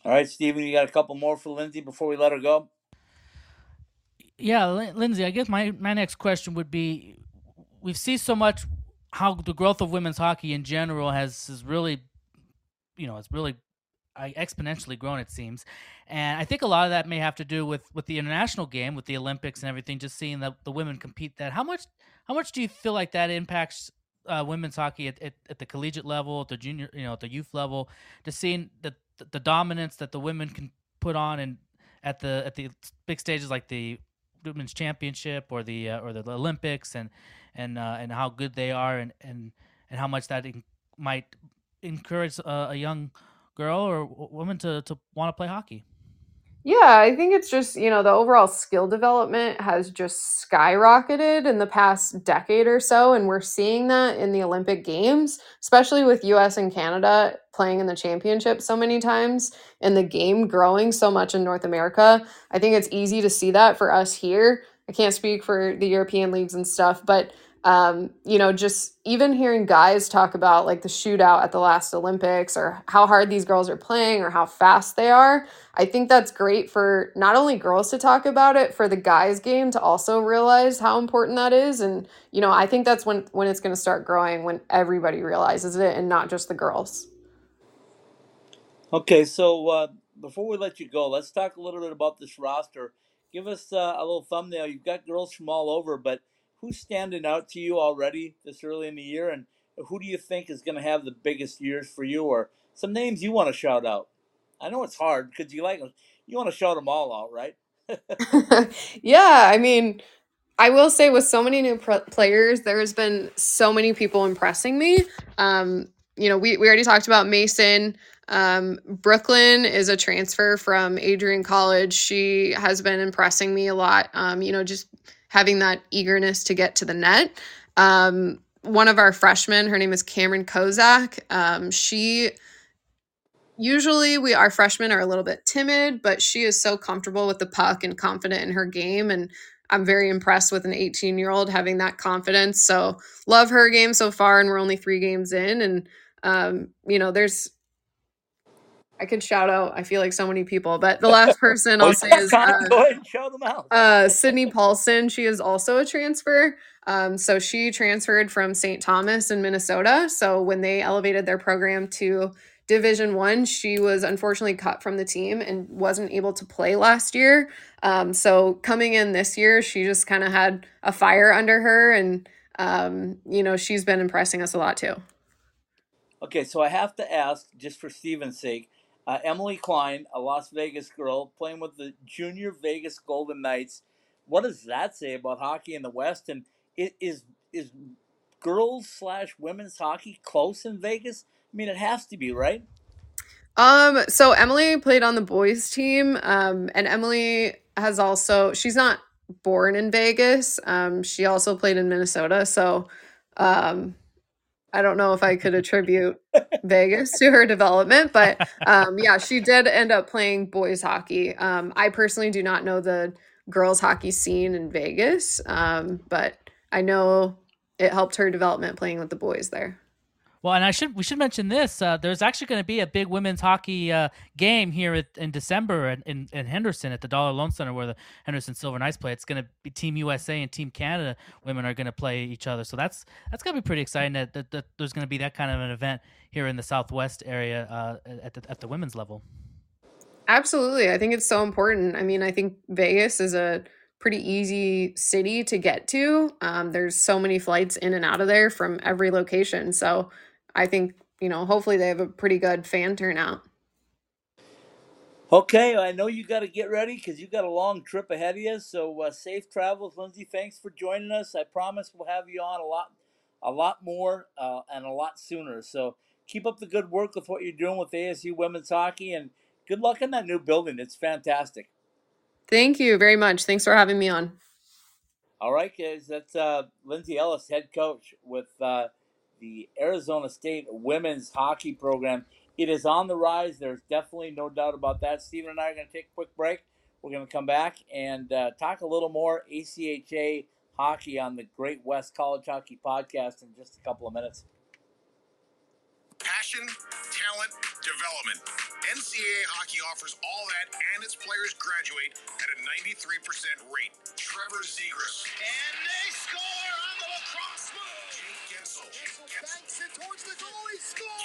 All right, Stephen, you got a couple more for Lindsay before we let her go. Yeah, Lindsay, I guess my, my next question would be we've seen so much how the growth of women's hockey in general has has really, you know, it's really exponentially grown. It seems, and I think a lot of that may have to do with with the international game, with the Olympics and everything. Just seeing the the women compete. That how much how much do you feel like that impacts uh, women's hockey at, at, at, the collegiate level, at the junior, you know, at the youth level, just seeing the the dominance that the women can put on and at the at the big stages like the women's championship or the uh, or the Olympics and and uh, and how good they are and and and how much that in, might encourage a, a young girl or woman to to want to play hockey. Yeah, I think it's just, you know, the overall skill development has just skyrocketed in the past decade or so. And we're seeing that in the Olympic Games, especially with US and Canada playing in the championship so many times and the game growing so much in North America. I think it's easy to see that for us here. I can't speak for the European leagues and stuff, but um, you know, just even hearing guys talk about like the shootout at the last Olympics or how hard these girls are playing or how fast they are, I think that's great for not only girls to talk about it, for the guys' game to also realize how important that is. And, you know, I think that's when when it's gonna start growing when everybody realizes it and not just the girls. Okay, so uh, before we let you go, let's talk a little bit about this roster. Give us uh, a little thumbnail. You've got girls from all over, but who's standing out to you already this early in the year, and who do you think is going to have the biggest years for you, or some names you want to shout out? I know it's hard because you like you want to shout them all out, right? (laughs) yeah, I mean, I will say with so many new players, there has been so many people impressing me. Um, you know, we we already talked about Mason. Um, Brooklyn is a transfer from Adrian College. She has been impressing me a lot. Um, you know, just having that eagerness to get to the net. Um, one of our freshmen, her name is Cameron Kozak. Um, she usually we our freshmen are a little bit timid, but she is so comfortable with the puck and confident in her game and I'm very impressed with an 18 year old having that confidence. So love her game so far, and we're only three games in. And um, you know, there's I could shout out. I feel like so many people, but the (laughs) last person I'll say is uh, go ahead and shout them out. uh, Sydney Paulson. She is also a transfer. Um, so she transferred from St. Thomas in Minnesota. So when they elevated their program to Division One, she was unfortunately cut from the team and wasn't able to play last year. Um, so coming in this year, she just kind of had a fire under her, and um, you know she's been impressing us a lot too. Okay, so I have to ask, just for Stephen's sake, uh, Emily Klein, a Las Vegas girl, playing with the Junior Vegas Golden Knights. What does that say about hockey in the West? And it is is girls slash women's hockey close in Vegas? I mean, it has to be, right? Um, so Emily played on the boys team, um, and Emily has also she's not born in Vegas. Um, she also played in Minnesota, so um, I don't know if I could attribute (laughs) Vegas to her development, but um, yeah, she did end up playing boys hockey. Um, I personally do not know the girls hockey scene in Vegas, um, but I know it helped her development playing with the boys there. Well, and I should we should mention this. Uh, there's actually going to be a big women's hockey uh, game here at, in December in, in, in, Henderson at the Dollar Loan Center where the Henderson Silver Knights play. It's going to be Team USA and Team Canada women are going to play each other. So that's that's going to be pretty exciting. That, that, that there's going to be that kind of an event here in the Southwest area uh, at the at the women's level. Absolutely, I think it's so important. I mean, I think Vegas is a pretty easy city to get to. Um, there's so many flights in and out of there from every location. So I think, you know, hopefully they have a pretty good fan turnout. Okay, I know you got to get ready because you got a long trip ahead of you. So uh, safe travels, Lindsay. Thanks for joining us. I promise we'll have you on a lot, a lot more, uh, and a lot sooner. So keep up the good work with what you're doing with ASU women's hockey, and good luck in that new building. It's fantastic. Thank you very much. Thanks for having me on. All right, guys. That's uh, Lindsay Ellis, head coach with. The Arizona State women's hockey program. It is on the rise. There's definitely no doubt about that. Stephen and I are going to take a quick break. We're going to come back and uh, talk a little more ACHA hockey on the Great West College Hockey Podcast in just a couple of minutes. Passion, talent, development. NCAA hockey offers all that, and its players graduate at a 93% rate. Trevor Zegras. And they score on the lacrosse move. Jake Guentzel. banks it towards the goal. He scores.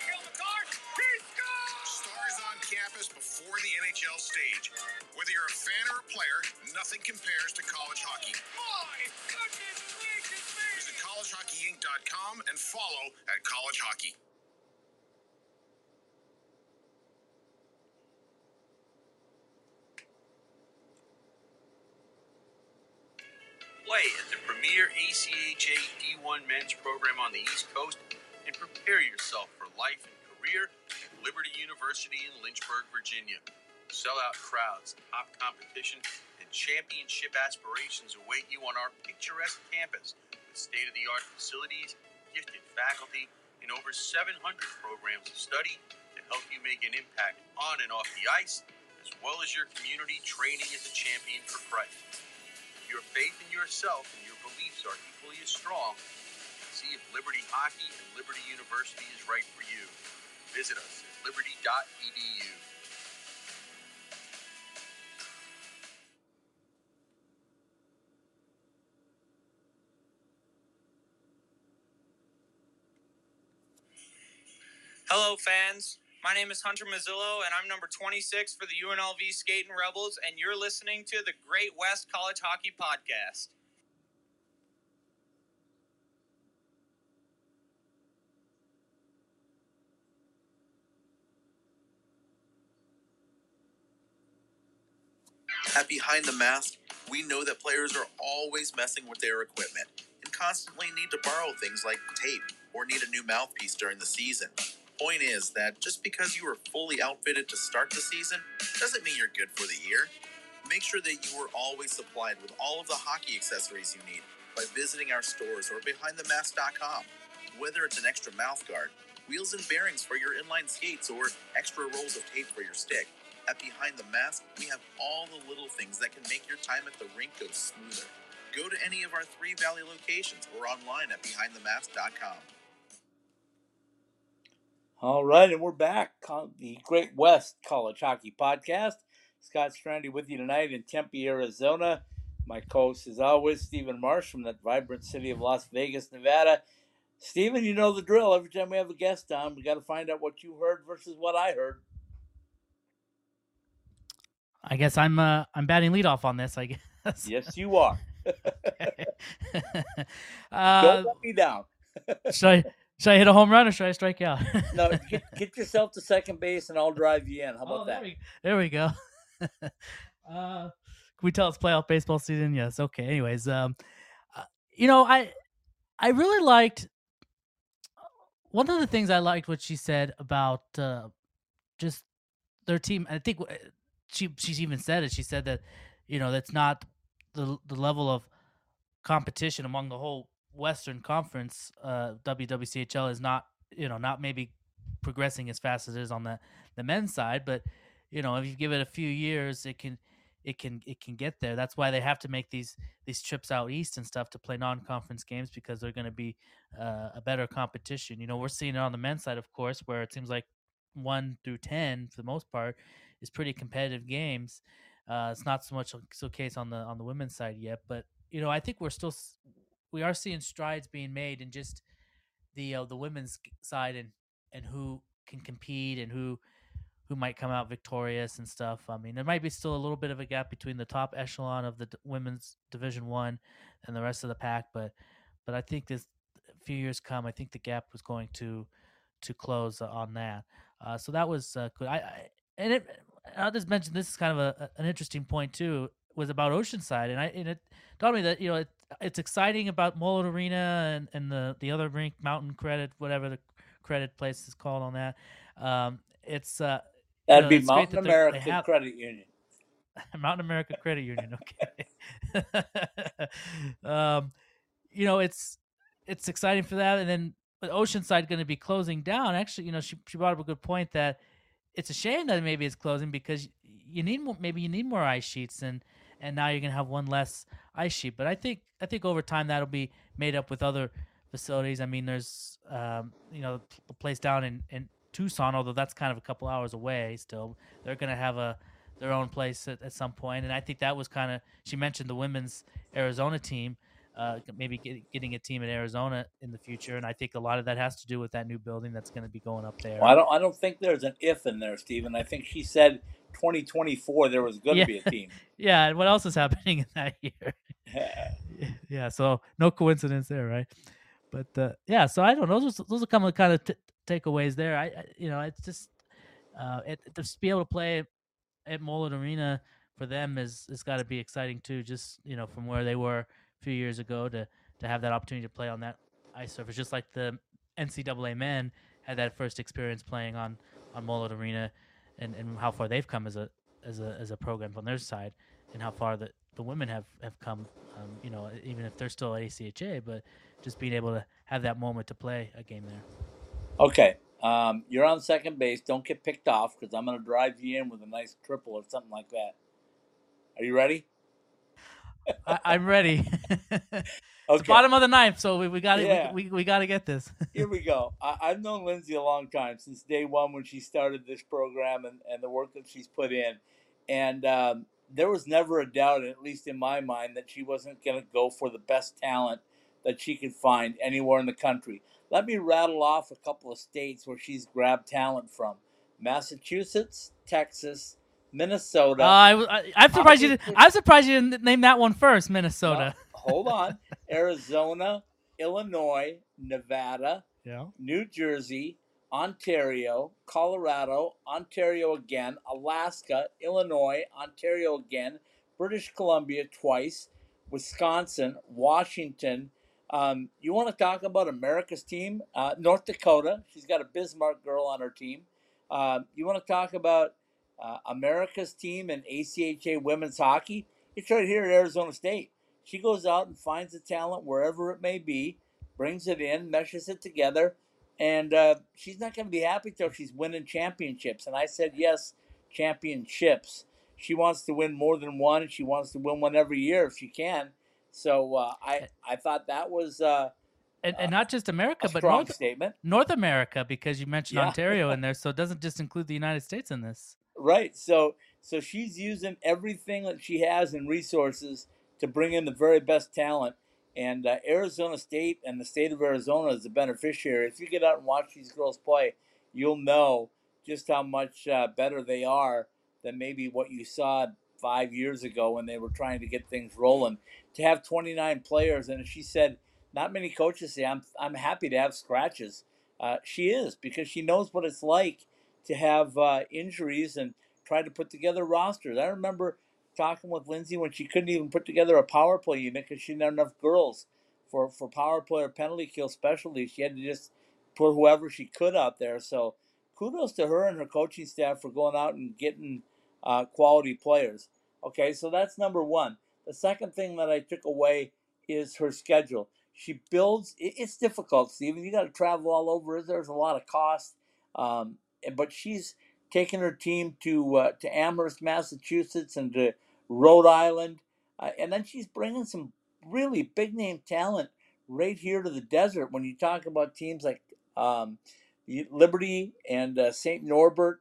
Cale Makar. He scores. Stars on campus campus before the NHL stage. Whether you're a fan or a player, nothing compares to college hockey. My goodness gracious me! Visit collegehockeyinc.com and follow at College Hockey. Play at the premier ACHA D1 men's program on the East Coast and prepare yourself for life and career at Liberty University in Lynchburg, Virginia. Sellout crowds, top competition, and championship aspirations await you on our picturesque campus with state of the art facilities, gifted faculty, and over 700 programs of study to help you make an impact on and off the ice, as well as your community training as a champion for Christ. Your faith in yourself and your are equally as strong, see if Liberty Hockey and Liberty University is right for you. Visit us at liberty.edu. Hello, fans. My name is Hunter Mazzillo, and I'm number 26 for the UNLV Skating Rebels, and you're listening to the Great West College Hockey Podcast. At Behind the Mask, we know that players are always messing with their equipment and constantly need to borrow things like tape or need a new mouthpiece during the season. Point is that just because you are fully outfitted to start the season doesn't mean you're good for the year. Make sure that you are always supplied with all of the hockey accessories you need by visiting our stores or behindthemask.com. Whether it's an extra mouth guard, wheels and bearings for your inline skates, or extra rolls of tape for your stick, at Behind the Mask, we have all the little things that can make your time at the rink go smoother. Go to any of our three Valley locations or online at behindthemask.com. All right, and we're back the Great West College Hockey Podcast. Scott Strandy with you tonight in Tempe, Arizona. My co-host, as always, Stephen Marsh from that vibrant city of Las Vegas, Nevada. Stephen, you know the drill. Every time we have a guest on, we got to find out what you heard versus what I heard. I guess I'm uh, I'm batting leadoff on this. I guess. Yes, you are. (laughs) uh, Don't let me down. (laughs) should I should I hit a home run or should I strike out? (laughs) No, get, get yourself to second base, and I'll drive you in. How about Oh, that? there, we, there we go. uh, can we tell it's playoff baseball season? Yes. Okay. Anyways, um, uh, you know, I I really liked one of the things I liked what she said about uh, just their team. I think uh, she she's even said it. She said that you know that's not the the level of competition among the whole Western Conference. Uh, WWCHL is not you know not maybe progressing as fast as it is on the the men's side, but you know if you give it a few years, it can it can it can get there. That's why they have to make these these trips out east and stuff to play non-conference games because they're going to be uh, a better competition. You know, we're seeing it on the men's side, of course, where it seems like one through ten for the most part is pretty competitive games. Uh, it's not so much so case on the on the women's side yet, but you know, I think we're still we are seeing strides being made in just the uh, the women's side and and who can compete and who who might come out victorious and stuff. I mean, there might be still a little bit of a gap between the top echelon of the d- women's Division One and the rest of the pack, but but I think this few years come, I think the gap was going to to close on that. Uh, so that was uh, good. I, I and it, I'll just mention this is kind of a, an interesting point too. Was about Oceanside, and I and it told me that you know it, it's exciting about Mullett Arena and, and the the other rink, Mountain Credit, whatever the credit place is called on that. Um, it's uh, That'd know, be Mountain that they're- America have- Credit Union. (laughs) Mountain America Credit Union. Okay. (laughs) um, you know, it's it's exciting for that, and then but Oceanside going to be closing down. Actually, you know, she she brought up a good point that it's a shame that maybe it's closing because you need more. Maybe you need more ice sheets, and and now you're to have one less ice sheet. But I think I think over time that'll be made up with other facilities. I mean, there's um, you know the place down in in Tucson, although that's kind of a couple hours away. Still, they're to have a their own place at, at some point, and I think that was kind of she mentioned the women's Arizona team. Uh, maybe get, getting a team in Arizona in the future. And I think a lot of that has to do with that new building that's going to be going up there. Well, I don't. I don't think there's an if in there, Stephen. I think she said 2024 there was going to Yeah. be a team. (laughs) yeah, and what else is happening (laughs) in that year? (laughs) yeah, so no coincidence there, right? But uh, yeah, so I don't know. Those are, those are kind of kind of t- takeaways there. I, I you know it's just uh, it, to just be able to play at Mullett Arena for them is is got to be exciting too. Just you know from where they were few years ago to to have that opportunity to play on that ice surface, just like the NCAA men had that first experience playing on on Mullett Arena, and, and how far they've come as a as a as a program from their side, and how far the the women have have come. Um, you know, even if they're still at ACHA, but just being able to have that moment to play a game there. Okay, um, you're on second base. Don't get picked off because I'm going to drive you in with a nice triple or something like that. Are you ready? I, I'm ready. (laughs) Okay. bottom of the ninth, so we, we got to Yeah. we, we, we got to get this. (laughs) Here we go. I, I've known Lindsay a long time since day one when she started this program and, and the work that she's put in. And um, there was never a doubt, at least in my mind, that she wasn't going to go for the best talent that she could find anywhere in the country. Let me rattle off a couple of states where she's grabbed talent from Massachusetts, Texas, Minnesota. Uh, I, am surprised you. Didn't, I'm surprised you didn't name that one first, Minnesota. hold (laughs) on. Arizona, Illinois, Nevada, Yeah. New Jersey, Ontario, Colorado, Ontario again, Alaska, Illinois, Ontario again, British Columbia twice, Wisconsin, Washington. Um, you want to talk about America's team? Uh, North Dakota. She's got a Bismarck girl on her team. Um, you want to talk about uh, America's team in ACHA women's hockey? It's right here at Arizona State. She goes out and finds the talent wherever it may be, brings it in, meshes it together, and uh, she's not going to be happy till she's winning championships. And I said, yes, championships. She wants to win more than one. and She wants to win one every year if she can. So uh, I I thought that was uh, And, and not just America, but North, statement. North America, because you mentioned Yeah. Ontario in (laughs) there, so it doesn't just include the United States in this. Right. So so she's using everything that she has and resources to bring in the very best talent. And uh, Arizona State and the state of Arizona is the beneficiary. If you get out and watch these girls play, you'll know just how much uh, better they are than maybe what you saw five years ago when they were trying to get things rolling. To have 29 players, and she said, not many coaches say, I'm, I'm happy to have scratches. Uh, she is because she knows what it's like to have uh, injuries and try to put together rosters. I remember talking with Lindsay when she couldn't even put together a power play unit because she didn't have enough girls for, for power play or penalty kill specialty. She had to just put whoever she could out there. So kudos to her and her coaching staff for going out and getting uh, quality players. Okay, so that's number one. The second thing that I took away is her schedule. She builds. It's difficult, Stephen. You got to travel all over. There's a lot of cost, um, but she's taken her team to uh, to Amherst, Massachusetts, and to Rhode Island, uh, and then she's bringing some really big name talent right here to the desert. When you talk about teams like um, Liberty and uh, St. Norbert,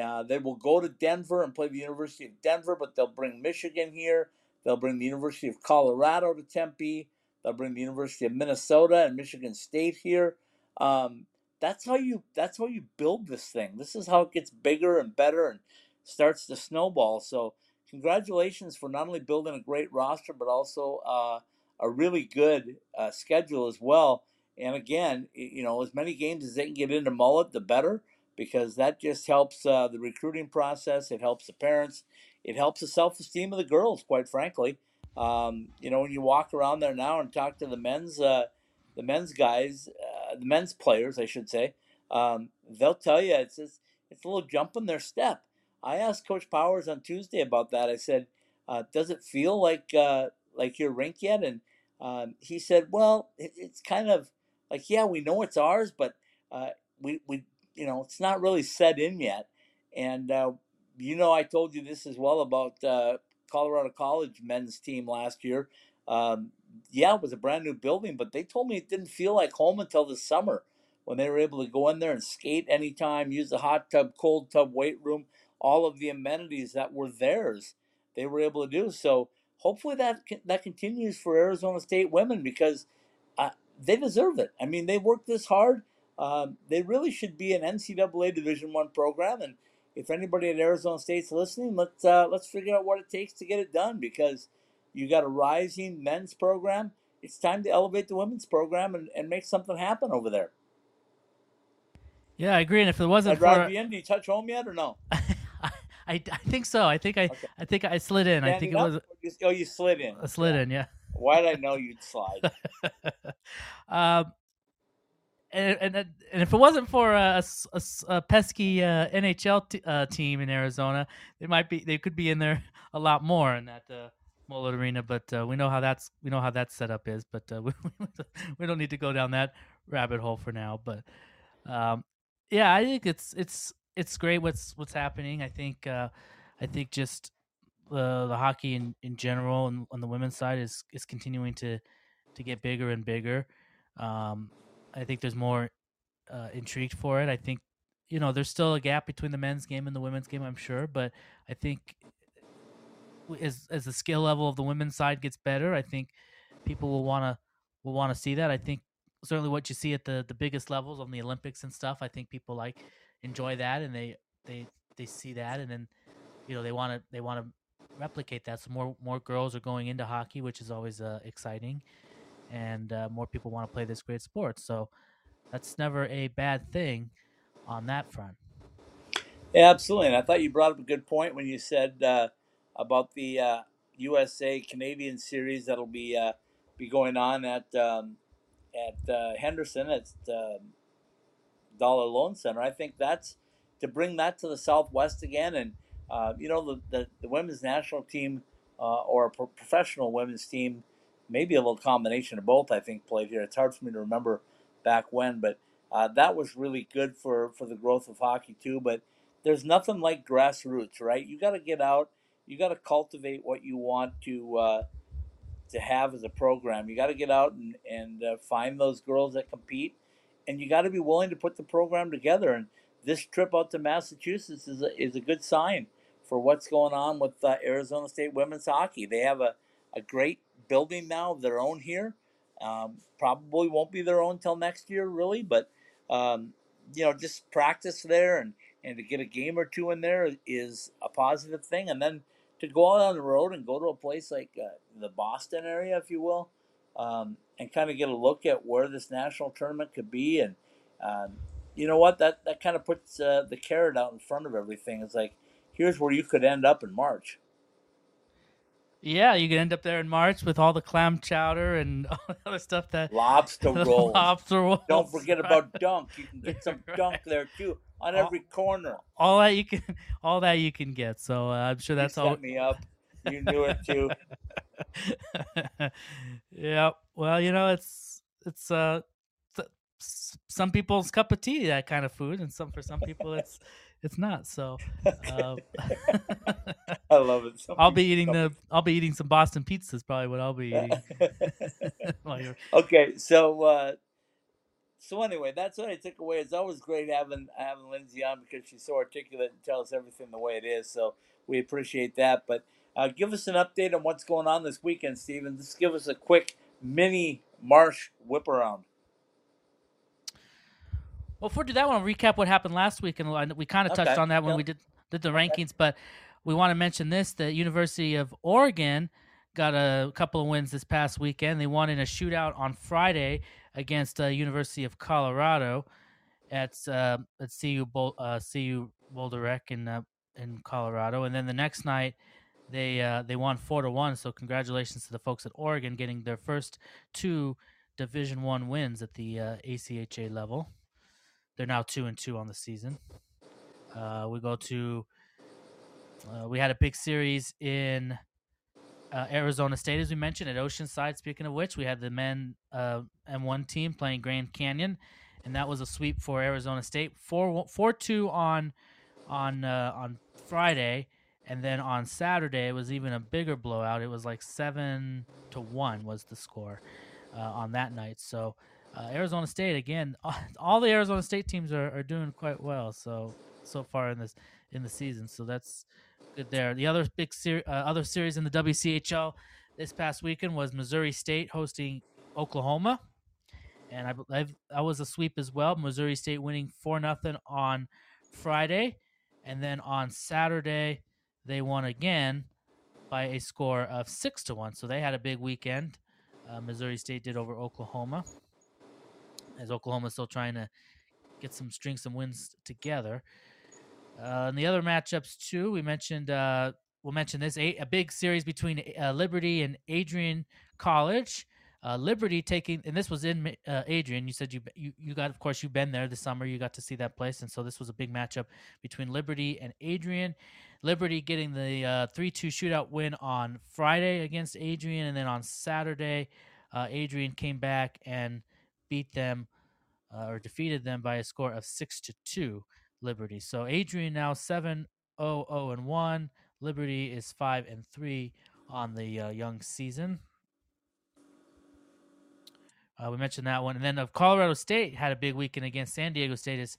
uh, they will go to Denver and play the University of Denver, but they'll bring Michigan here. They'll bring the University of Colorado to Tempe. They'll bring the University of Minnesota and Michigan State here. Um, that's how you. That's how you build this thing. This is how it gets bigger and better and starts to snowball. So, congratulations for not only building a great roster, but also uh, a really good uh, schedule as well. And again, you know, as many games as they can get into Mullett, the better, because that just helps uh, the recruiting process. It helps the parents. It helps the self-esteem of the girls, quite frankly. Um, you know, when you walk around there now and talk to the men's, uh, the men's guys, uh, the men's players, I should say, um, they'll tell you it's just, it's a little jump in their step. I asked Coach Powers on Tuesday about that. I said, uh, "Does it feel like uh, like your rink yet?" And um, he said, "Well, it, it's kind of like yeah, we know it's ours, but uh, we we you know it's not really set in yet." And uh, you know, I told you this as well about uh, Colorado College men's team last year. Um, yeah, it was a brand new building, but they told me it didn't feel like home until the summer when they were able to go in there and skate anytime, use the hot tub, cold tub, weight room, all of the amenities that were theirs. They were able to do so. hopefully that that continues for Arizona State women because uh, they deserve it. I mean, they worked this hard. Um, they really should be an NCAA Division One program, and if anybody at Arizona State's listening, let's uh, let's figure out what it takes to get it done because you got a rising men's program. It's time to elevate the women's program and, and make something happen over there. Yeah, I agree. And if it wasn't for, be. Do you touch home yet or no? (laughs) I, I think so. I think I Okay. I think I slid in. I think it Standing was? You- Oh, you slid in. a slid in. Yeah. Why did I know you'd slide? (laughs) um, and, and and if it wasn't for a, a s- a s- a pesky uh, NHL t- uh, team in Arizona, they might be they could be in there (laughs) a lot more in that uh, Mullett Arena. But uh, we know how that's we know how that setup is. But uh, (laughs) we we don't need to go down that rabbit hole for now. But um, yeah, I think it's it's it's great what's what's happening. I think uh, I think just the the hockey in, in general and on the women's side is is continuing to to get bigger and bigger. Um, I think there's more uh, intrigued for it. I think you know there's still a gap between the men's game and the women's game. I'm sure, but I think as as the skill level of the women's side gets better, I think people will want to will want to see that. I think certainly what you see at the the biggest levels on the Olympics and stuff. I think people like enjoy that and they they they see that and then you know they want to they want to replicate that. So more more girls are going into hockey, which is always uh, exciting, and uh, more people want to play this great sport. So that's never a bad thing on that front. Yeah, absolutely. And I thought you brought up a good point when you said uh, about the uh, USA Canadian series that'll be uh, be going on at um, at uh, Henderson at uh, Dollar Loan Center. I think that's to bring that to the Southwest again, and uh, you know the, the the women's national team uh, or a pro- professional women's team, maybe a little combination of both. I think played here. It's hard for me to remember back when, but uh, that was really good for for the growth of hockey too. But there's nothing like grassroots, right? You got to get out. You got to cultivate what you want to uh, to have as a program. You got to get out and and uh, find those girls that compete, and you got to be willing to put the program together. And this trip out to Massachusetts is a, is a good sign for what's going on with uh, Arizona State women's hockey. They have a, a great building now of their own here. Um, probably won't be their own till next year, really, but um, you know, just practice there and and to get a game or two in there is a positive thing. And then to go out on the road and go to a place like uh, the Boston area, if you will, um, and kind of get a look at where this national tournament could be. And um, you know what? That that kind of puts uh, the carrot out in front of everything. It's like here's where you could end up in March. Yeah, you could end up there in March with all the clam chowder and (laughs) all the other stuff that Lobster (laughs) rolls. lobster rolls. Don't forget about dunk. You can get some (laughs) dunk there too on All- every corner. all that you can (laughs) all that you can get. So uh, I'm sure that's you all. set me up. You knew it too. (laughs) yeah. Well, you know, it's it's uh th- some people's cup of tea that kind of food, and some for some people it's it's not. So uh, (laughs) I love it. Some I'll be eating the I'll be eating some Boston pizzas. Probably what I'll be eating. okay, so uh, so anyway, that's what I took away. It's always great having having Lindsay on because she's so articulate and tells everything the way it is. So we appreciate that. But uh, give us an update on what's going on this weekend, Stephen. Just give us a quick mini Marsh whip around. Well, before we do that, I want to recap what happened last week, and we kind of touched Okay, on that when yep. we did did the rankings. But we want to mention this: the University of Oregon got a couple of wins this past weekend. They won in a shootout on Friday against uh, University of Colorado at uh, at CU Bol- uh, CU Boulder Rec in uh, in Colorado, and then the next night they uh, they won four to one. So congratulations to the folks at Oregon getting their first two Division One wins at the uh, ACHA level. They're now two and two on the season. Uh, we go to. Uh, we had a big series in uh, Arizona State, as we mentioned, at Oceanside. Speaking of which, we had the men uh, M1 team playing Grand Canyon, and that was a sweep for Arizona State. Four four two on on uh, on Friday, and then on Saturday it was even a bigger blowout. It was like seven to one was the score uh, on that night. So uh, Arizona State again, (laughs) all the Arizona State teams are, are doing quite well. So so far in this in the season, so that's good there. The other big ser- uh, other series in the WCHL this past weekend was Missouri State hosting Oklahoma, and I believe that was a sweep as well. Missouri State winning four nothing on Friday, and then on Saturday they won again by a score of six to one. So they had a big weekend. Uh, Missouri State did over Oklahoma, as Oklahoma's still trying to get some string some wins together. Uh, and the other matchups too, we mentioned. Uh, we'll mention this a, a big series between uh, Liberty and Adrian College. Uh, Liberty taking, and this was in uh, Adrian. You said you, you you got, of course, you've been there this summer. You got to see that place, and so this was a big matchup between Liberty and Adrian. Liberty getting the uh, three-two shootout win on Friday against Adrian, and then on Saturday, uh, Adrian came back and beat them uh, or defeated them by a score of six to two. Liberty. So Adrian now 7 0 0 and 1. Liberty is 5 and 3 on the uh, young season. Uh, we mentioned that one. And then of Colorado State had a big weekend against San Diego State. It's,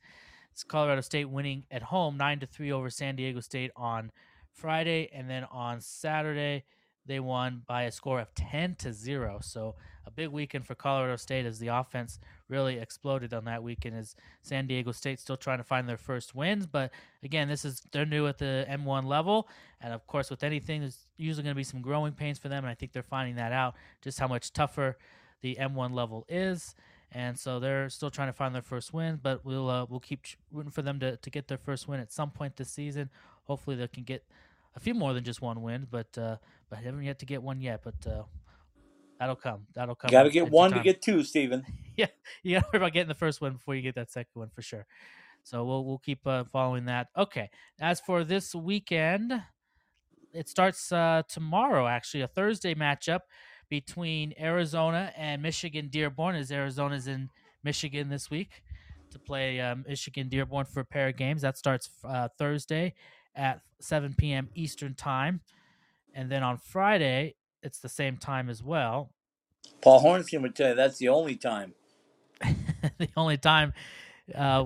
it's Colorado State winning at home 9 to 3 over San Diego State on Friday. And then on Saturday, they won by a score of 10 to 0. So a big weekend for Colorado State as the offense really exploded on that weekend as San Diego State still trying to find their first wins. But again, this is they're new at the M1 level, and of course, with anything, there's usually going to be some growing pains for them, and I think they're finding that out just how much tougher the M1 level is. And so they're still trying to find their first win, but we'll uh, we'll keep rooting for them to, to get their first win at some point this season. Hopefully, they can get a few more than just one win, but uh, but haven't yet to get one yet. But uh, that'll come. That'll come. Got to get one to get two, Stephen. (laughs) yeah, you got to worry about getting the first one before you get that second one for sure. So we'll we'll keep uh, following that. Okay. As for this weekend, it starts uh, tomorrow. Actually, a Thursday matchup between Arizona and Michigan Dearborn. As Arizona's in Michigan this week to play um, Michigan Dearborn for a pair of games. That starts uh, Thursday at 7 p.m. Eastern time, and then on Friday it's the same time as well. Paul Hornstein would tell you that's the only time. (laughs) the only time. Uh,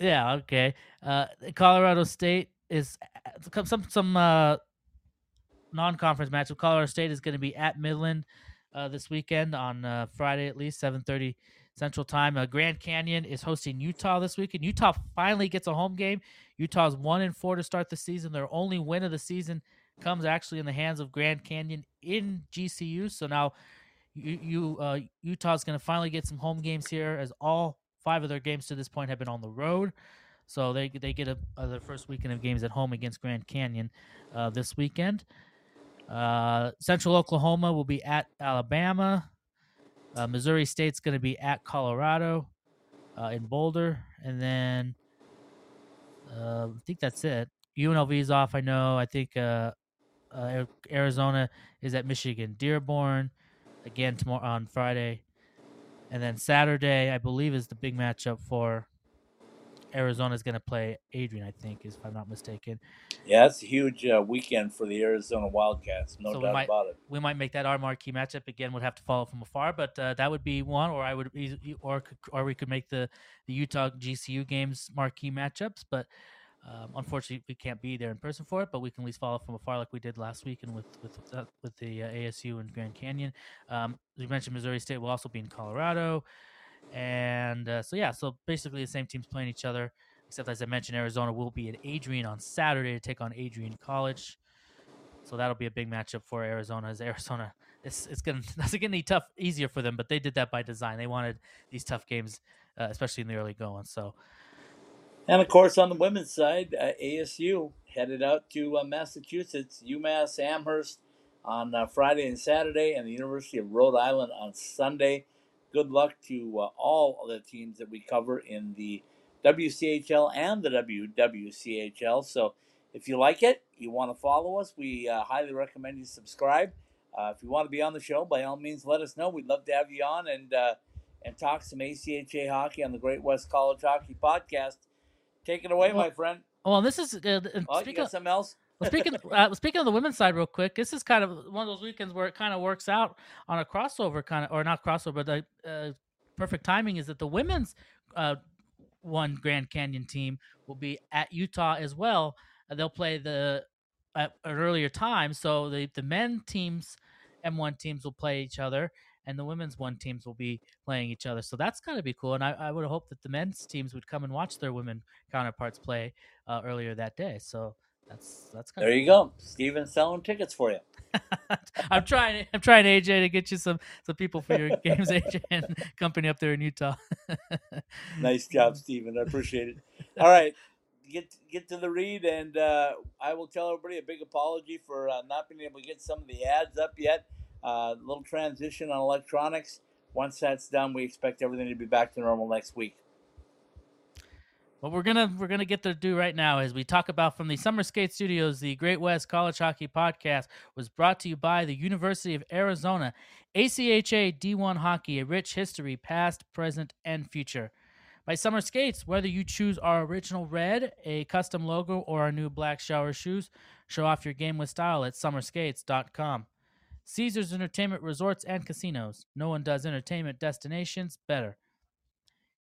yeah, okay. Uh, Colorado State is uh, some some uh, non-conference matchup. Colorado State is going to be at Midland uh, this weekend on uh, Friday at least seven thirty Central Time. Uh, Grand Canyon is hosting Utah this weekend. Utah finally gets a home game. Utah's one and four to start the season. Their only win of the season comes actually in the hands of Grand Canyon in GCU. So now you, you uh, Utah's going to finally get some home games here, as all five of their games to this point have been on the road. So they they get a, uh, their first weekend of games at home against Grand Canyon uh, this weekend. Uh, Central Oklahoma will be at Alabama. Uh, Missouri State's going to be at Colorado uh, in Boulder, and then I think that's it. UNLV's off. I know. I think uh, Arizona is at Michigan Dearborn again tomorrow on Friday, and then Saturday I believe is the big matchup for Arizona is going to play Adrian. I think is if I'm not mistaken. Yeah, it's a huge uh, weekend for the Arizona Wildcats. No So doubt might- about it. We might make that our marquee matchup again. Would have to follow from afar, but uh, that would be one. Or I would, or or we could make the the Utah GCU games marquee matchups. But um, unfortunately, we can't be there in person for it. But we can at least follow from afar, like we did last week, and with with uh, with the uh, ASU and Grand Canyon. Um, you mentioned Missouri State will also be in Colorado, and uh, so yeah, so basically the same teams playing each other. Except as I mentioned, Arizona will be at Adrian on Saturday to take on Adrian College. So that'll be a big matchup for Arizona. As Arizona, it's it's gonna that's gonna be tough, easier for them, but they did that by design. They wanted these tough games, uh, especially in the early going. So And of course, on the women's side, uh, ASU headed out to uh, Massachusetts, UMass Amherst on uh, Friday and Saturday, and the University of Rhode Island on Sunday. Good luck to uh, all of the teams that we cover in the WCHL and the WWCHL. So if you like it, you want to follow us, we uh, highly recommend you subscribe. Uh, if you want to be on the show, by all means, let us know. We'd love to have you on and uh, and talk some ACHA hockey on the Great West College Hockey Podcast. Take it away, Well, my friend. well, this is uh, Oh, speaking of, something else? well, speaking (laughs) uh, speaking of the women's side, real quick, this is kind of one of those weekends where it kind of works out on a crossover kind of, or not crossover, but the uh, perfect timing is that the women's uh, one Grand Canyon team will be at Utah as well. Uh, they'll play the at an earlier time. So the the men teams, M1 teams will play each other, and the women's one teams will be playing each other. So that's got to be cool. And I, I would hope that the men's teams would come and watch their women counterparts play uh, earlier that day. So that's that's kind of There you go. Stephen's selling tickets for you. (laughs) I'm trying. I'm trying AJ to get you some some people for your games, AJ (laughs) and company up there in Utah. (laughs) Nice job, Stephen. I appreciate it. All right. Get get to the read, and uh, I will tell everybody a big apology for uh, not being able to get some of the ads up yet. A uh, little transition on electronics. Once that's done, we expect everything to be back to normal next week. What we're gonna we're gonna get to do right now is we talk about from the Summer Skate Studios. The Great West College Hockey Podcast was brought to you by the University of Arizona, ACHA D1 Hockey, a rich history, past, present, and future. By Summer Skates, whether you choose our original red, a custom logo, or our new black shower shoes, show off your game with style at summerskates.com. Caesars Entertainment Resorts and Casinos. No one does entertainment destinations better.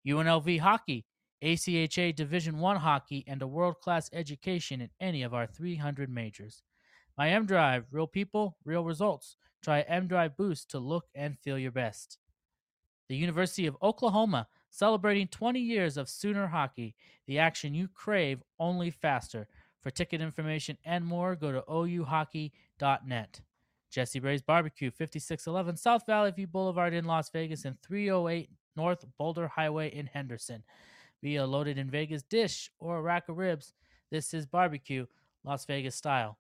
UNLV Hockey, ACHA Division One hockey, and a world-class education in any of our 300 majors. My M Drive, real people, real results. Try M Drive Boost to look and feel your best. The University of Oklahoma, celebrating 20 years of Sooner hockey, the action you crave only faster. For ticket information and more, go to ouhockey.net. Jessie Rae's Barbecue, 5611 South Valley View Boulevard in Las Vegas and 308 North Boulder Highway in Henderson. Be a loaded in Vegas dish or a rack of ribs. This is barbecue, Las Vegas style.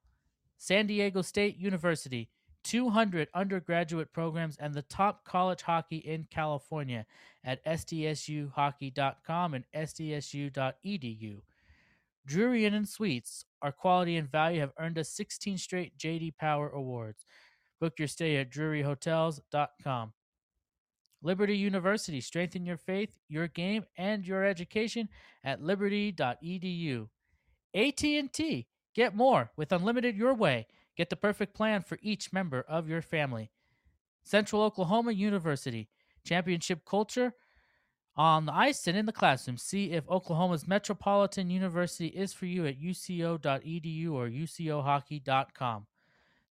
San Diego State University, 200 undergraduate programs and the top college hockey in California at sdsuhockey.com and sdsu.edu. Drury Inn and Suites, our quality and value have earned us 16 straight JD Power Awards. Book your stay at druryhotels.com. Liberty University, strengthen your faith, your game, and your education at liberty.edu. AT&T, get more with unlimited your way. Get the perfect plan for each member of your family. Central Oklahoma University, championship culture on the ice and in the classroom. See if Oklahoma's Metropolitan University is for you at uco.edu or ucohockey.com.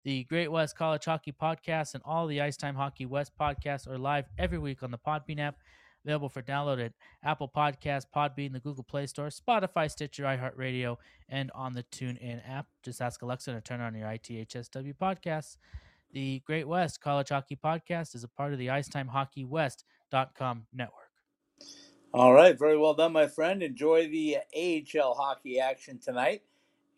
The Great West College Hockey Podcast and all the Ice Time Hockey West podcasts are live every week on the Podbean app, available for download at Apple Podcasts, Podbean, the Google Play Store, Spotify, Stitcher, iHeartRadio, and on the TuneIn app. Just ask Alexa to turn on your ITHSW podcasts. The Great West College Hockey Podcast is a part of the IcetimeHockeyWest.com network. All right, very well done, my friend. Enjoy the AHL hockey action tonight.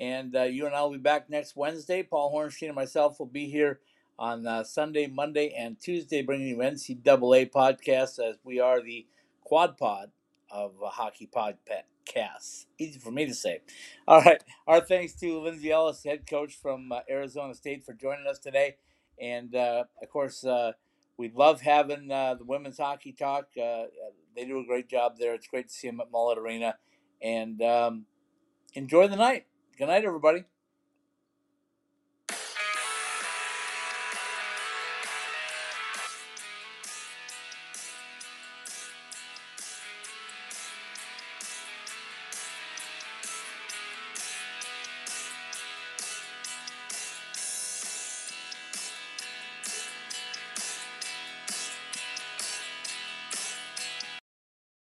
And uh, you and I will be back next Wednesday. Paul Hornstein and myself will be here on uh, Sunday, Monday, and Tuesday, bringing you NCAA podcasts as we are the quad pod of uh, hockey podcasts. Easy for me to say. All right. Our thanks to Lindsay Ellis, head coach from uh, Arizona State, for joining us today. And uh, of course, uh, we love having uh, the women's hockey talk. Uh, they do a great job there. It's great to see them at Mullett Arena. And um, enjoy the night. Good night, everybody.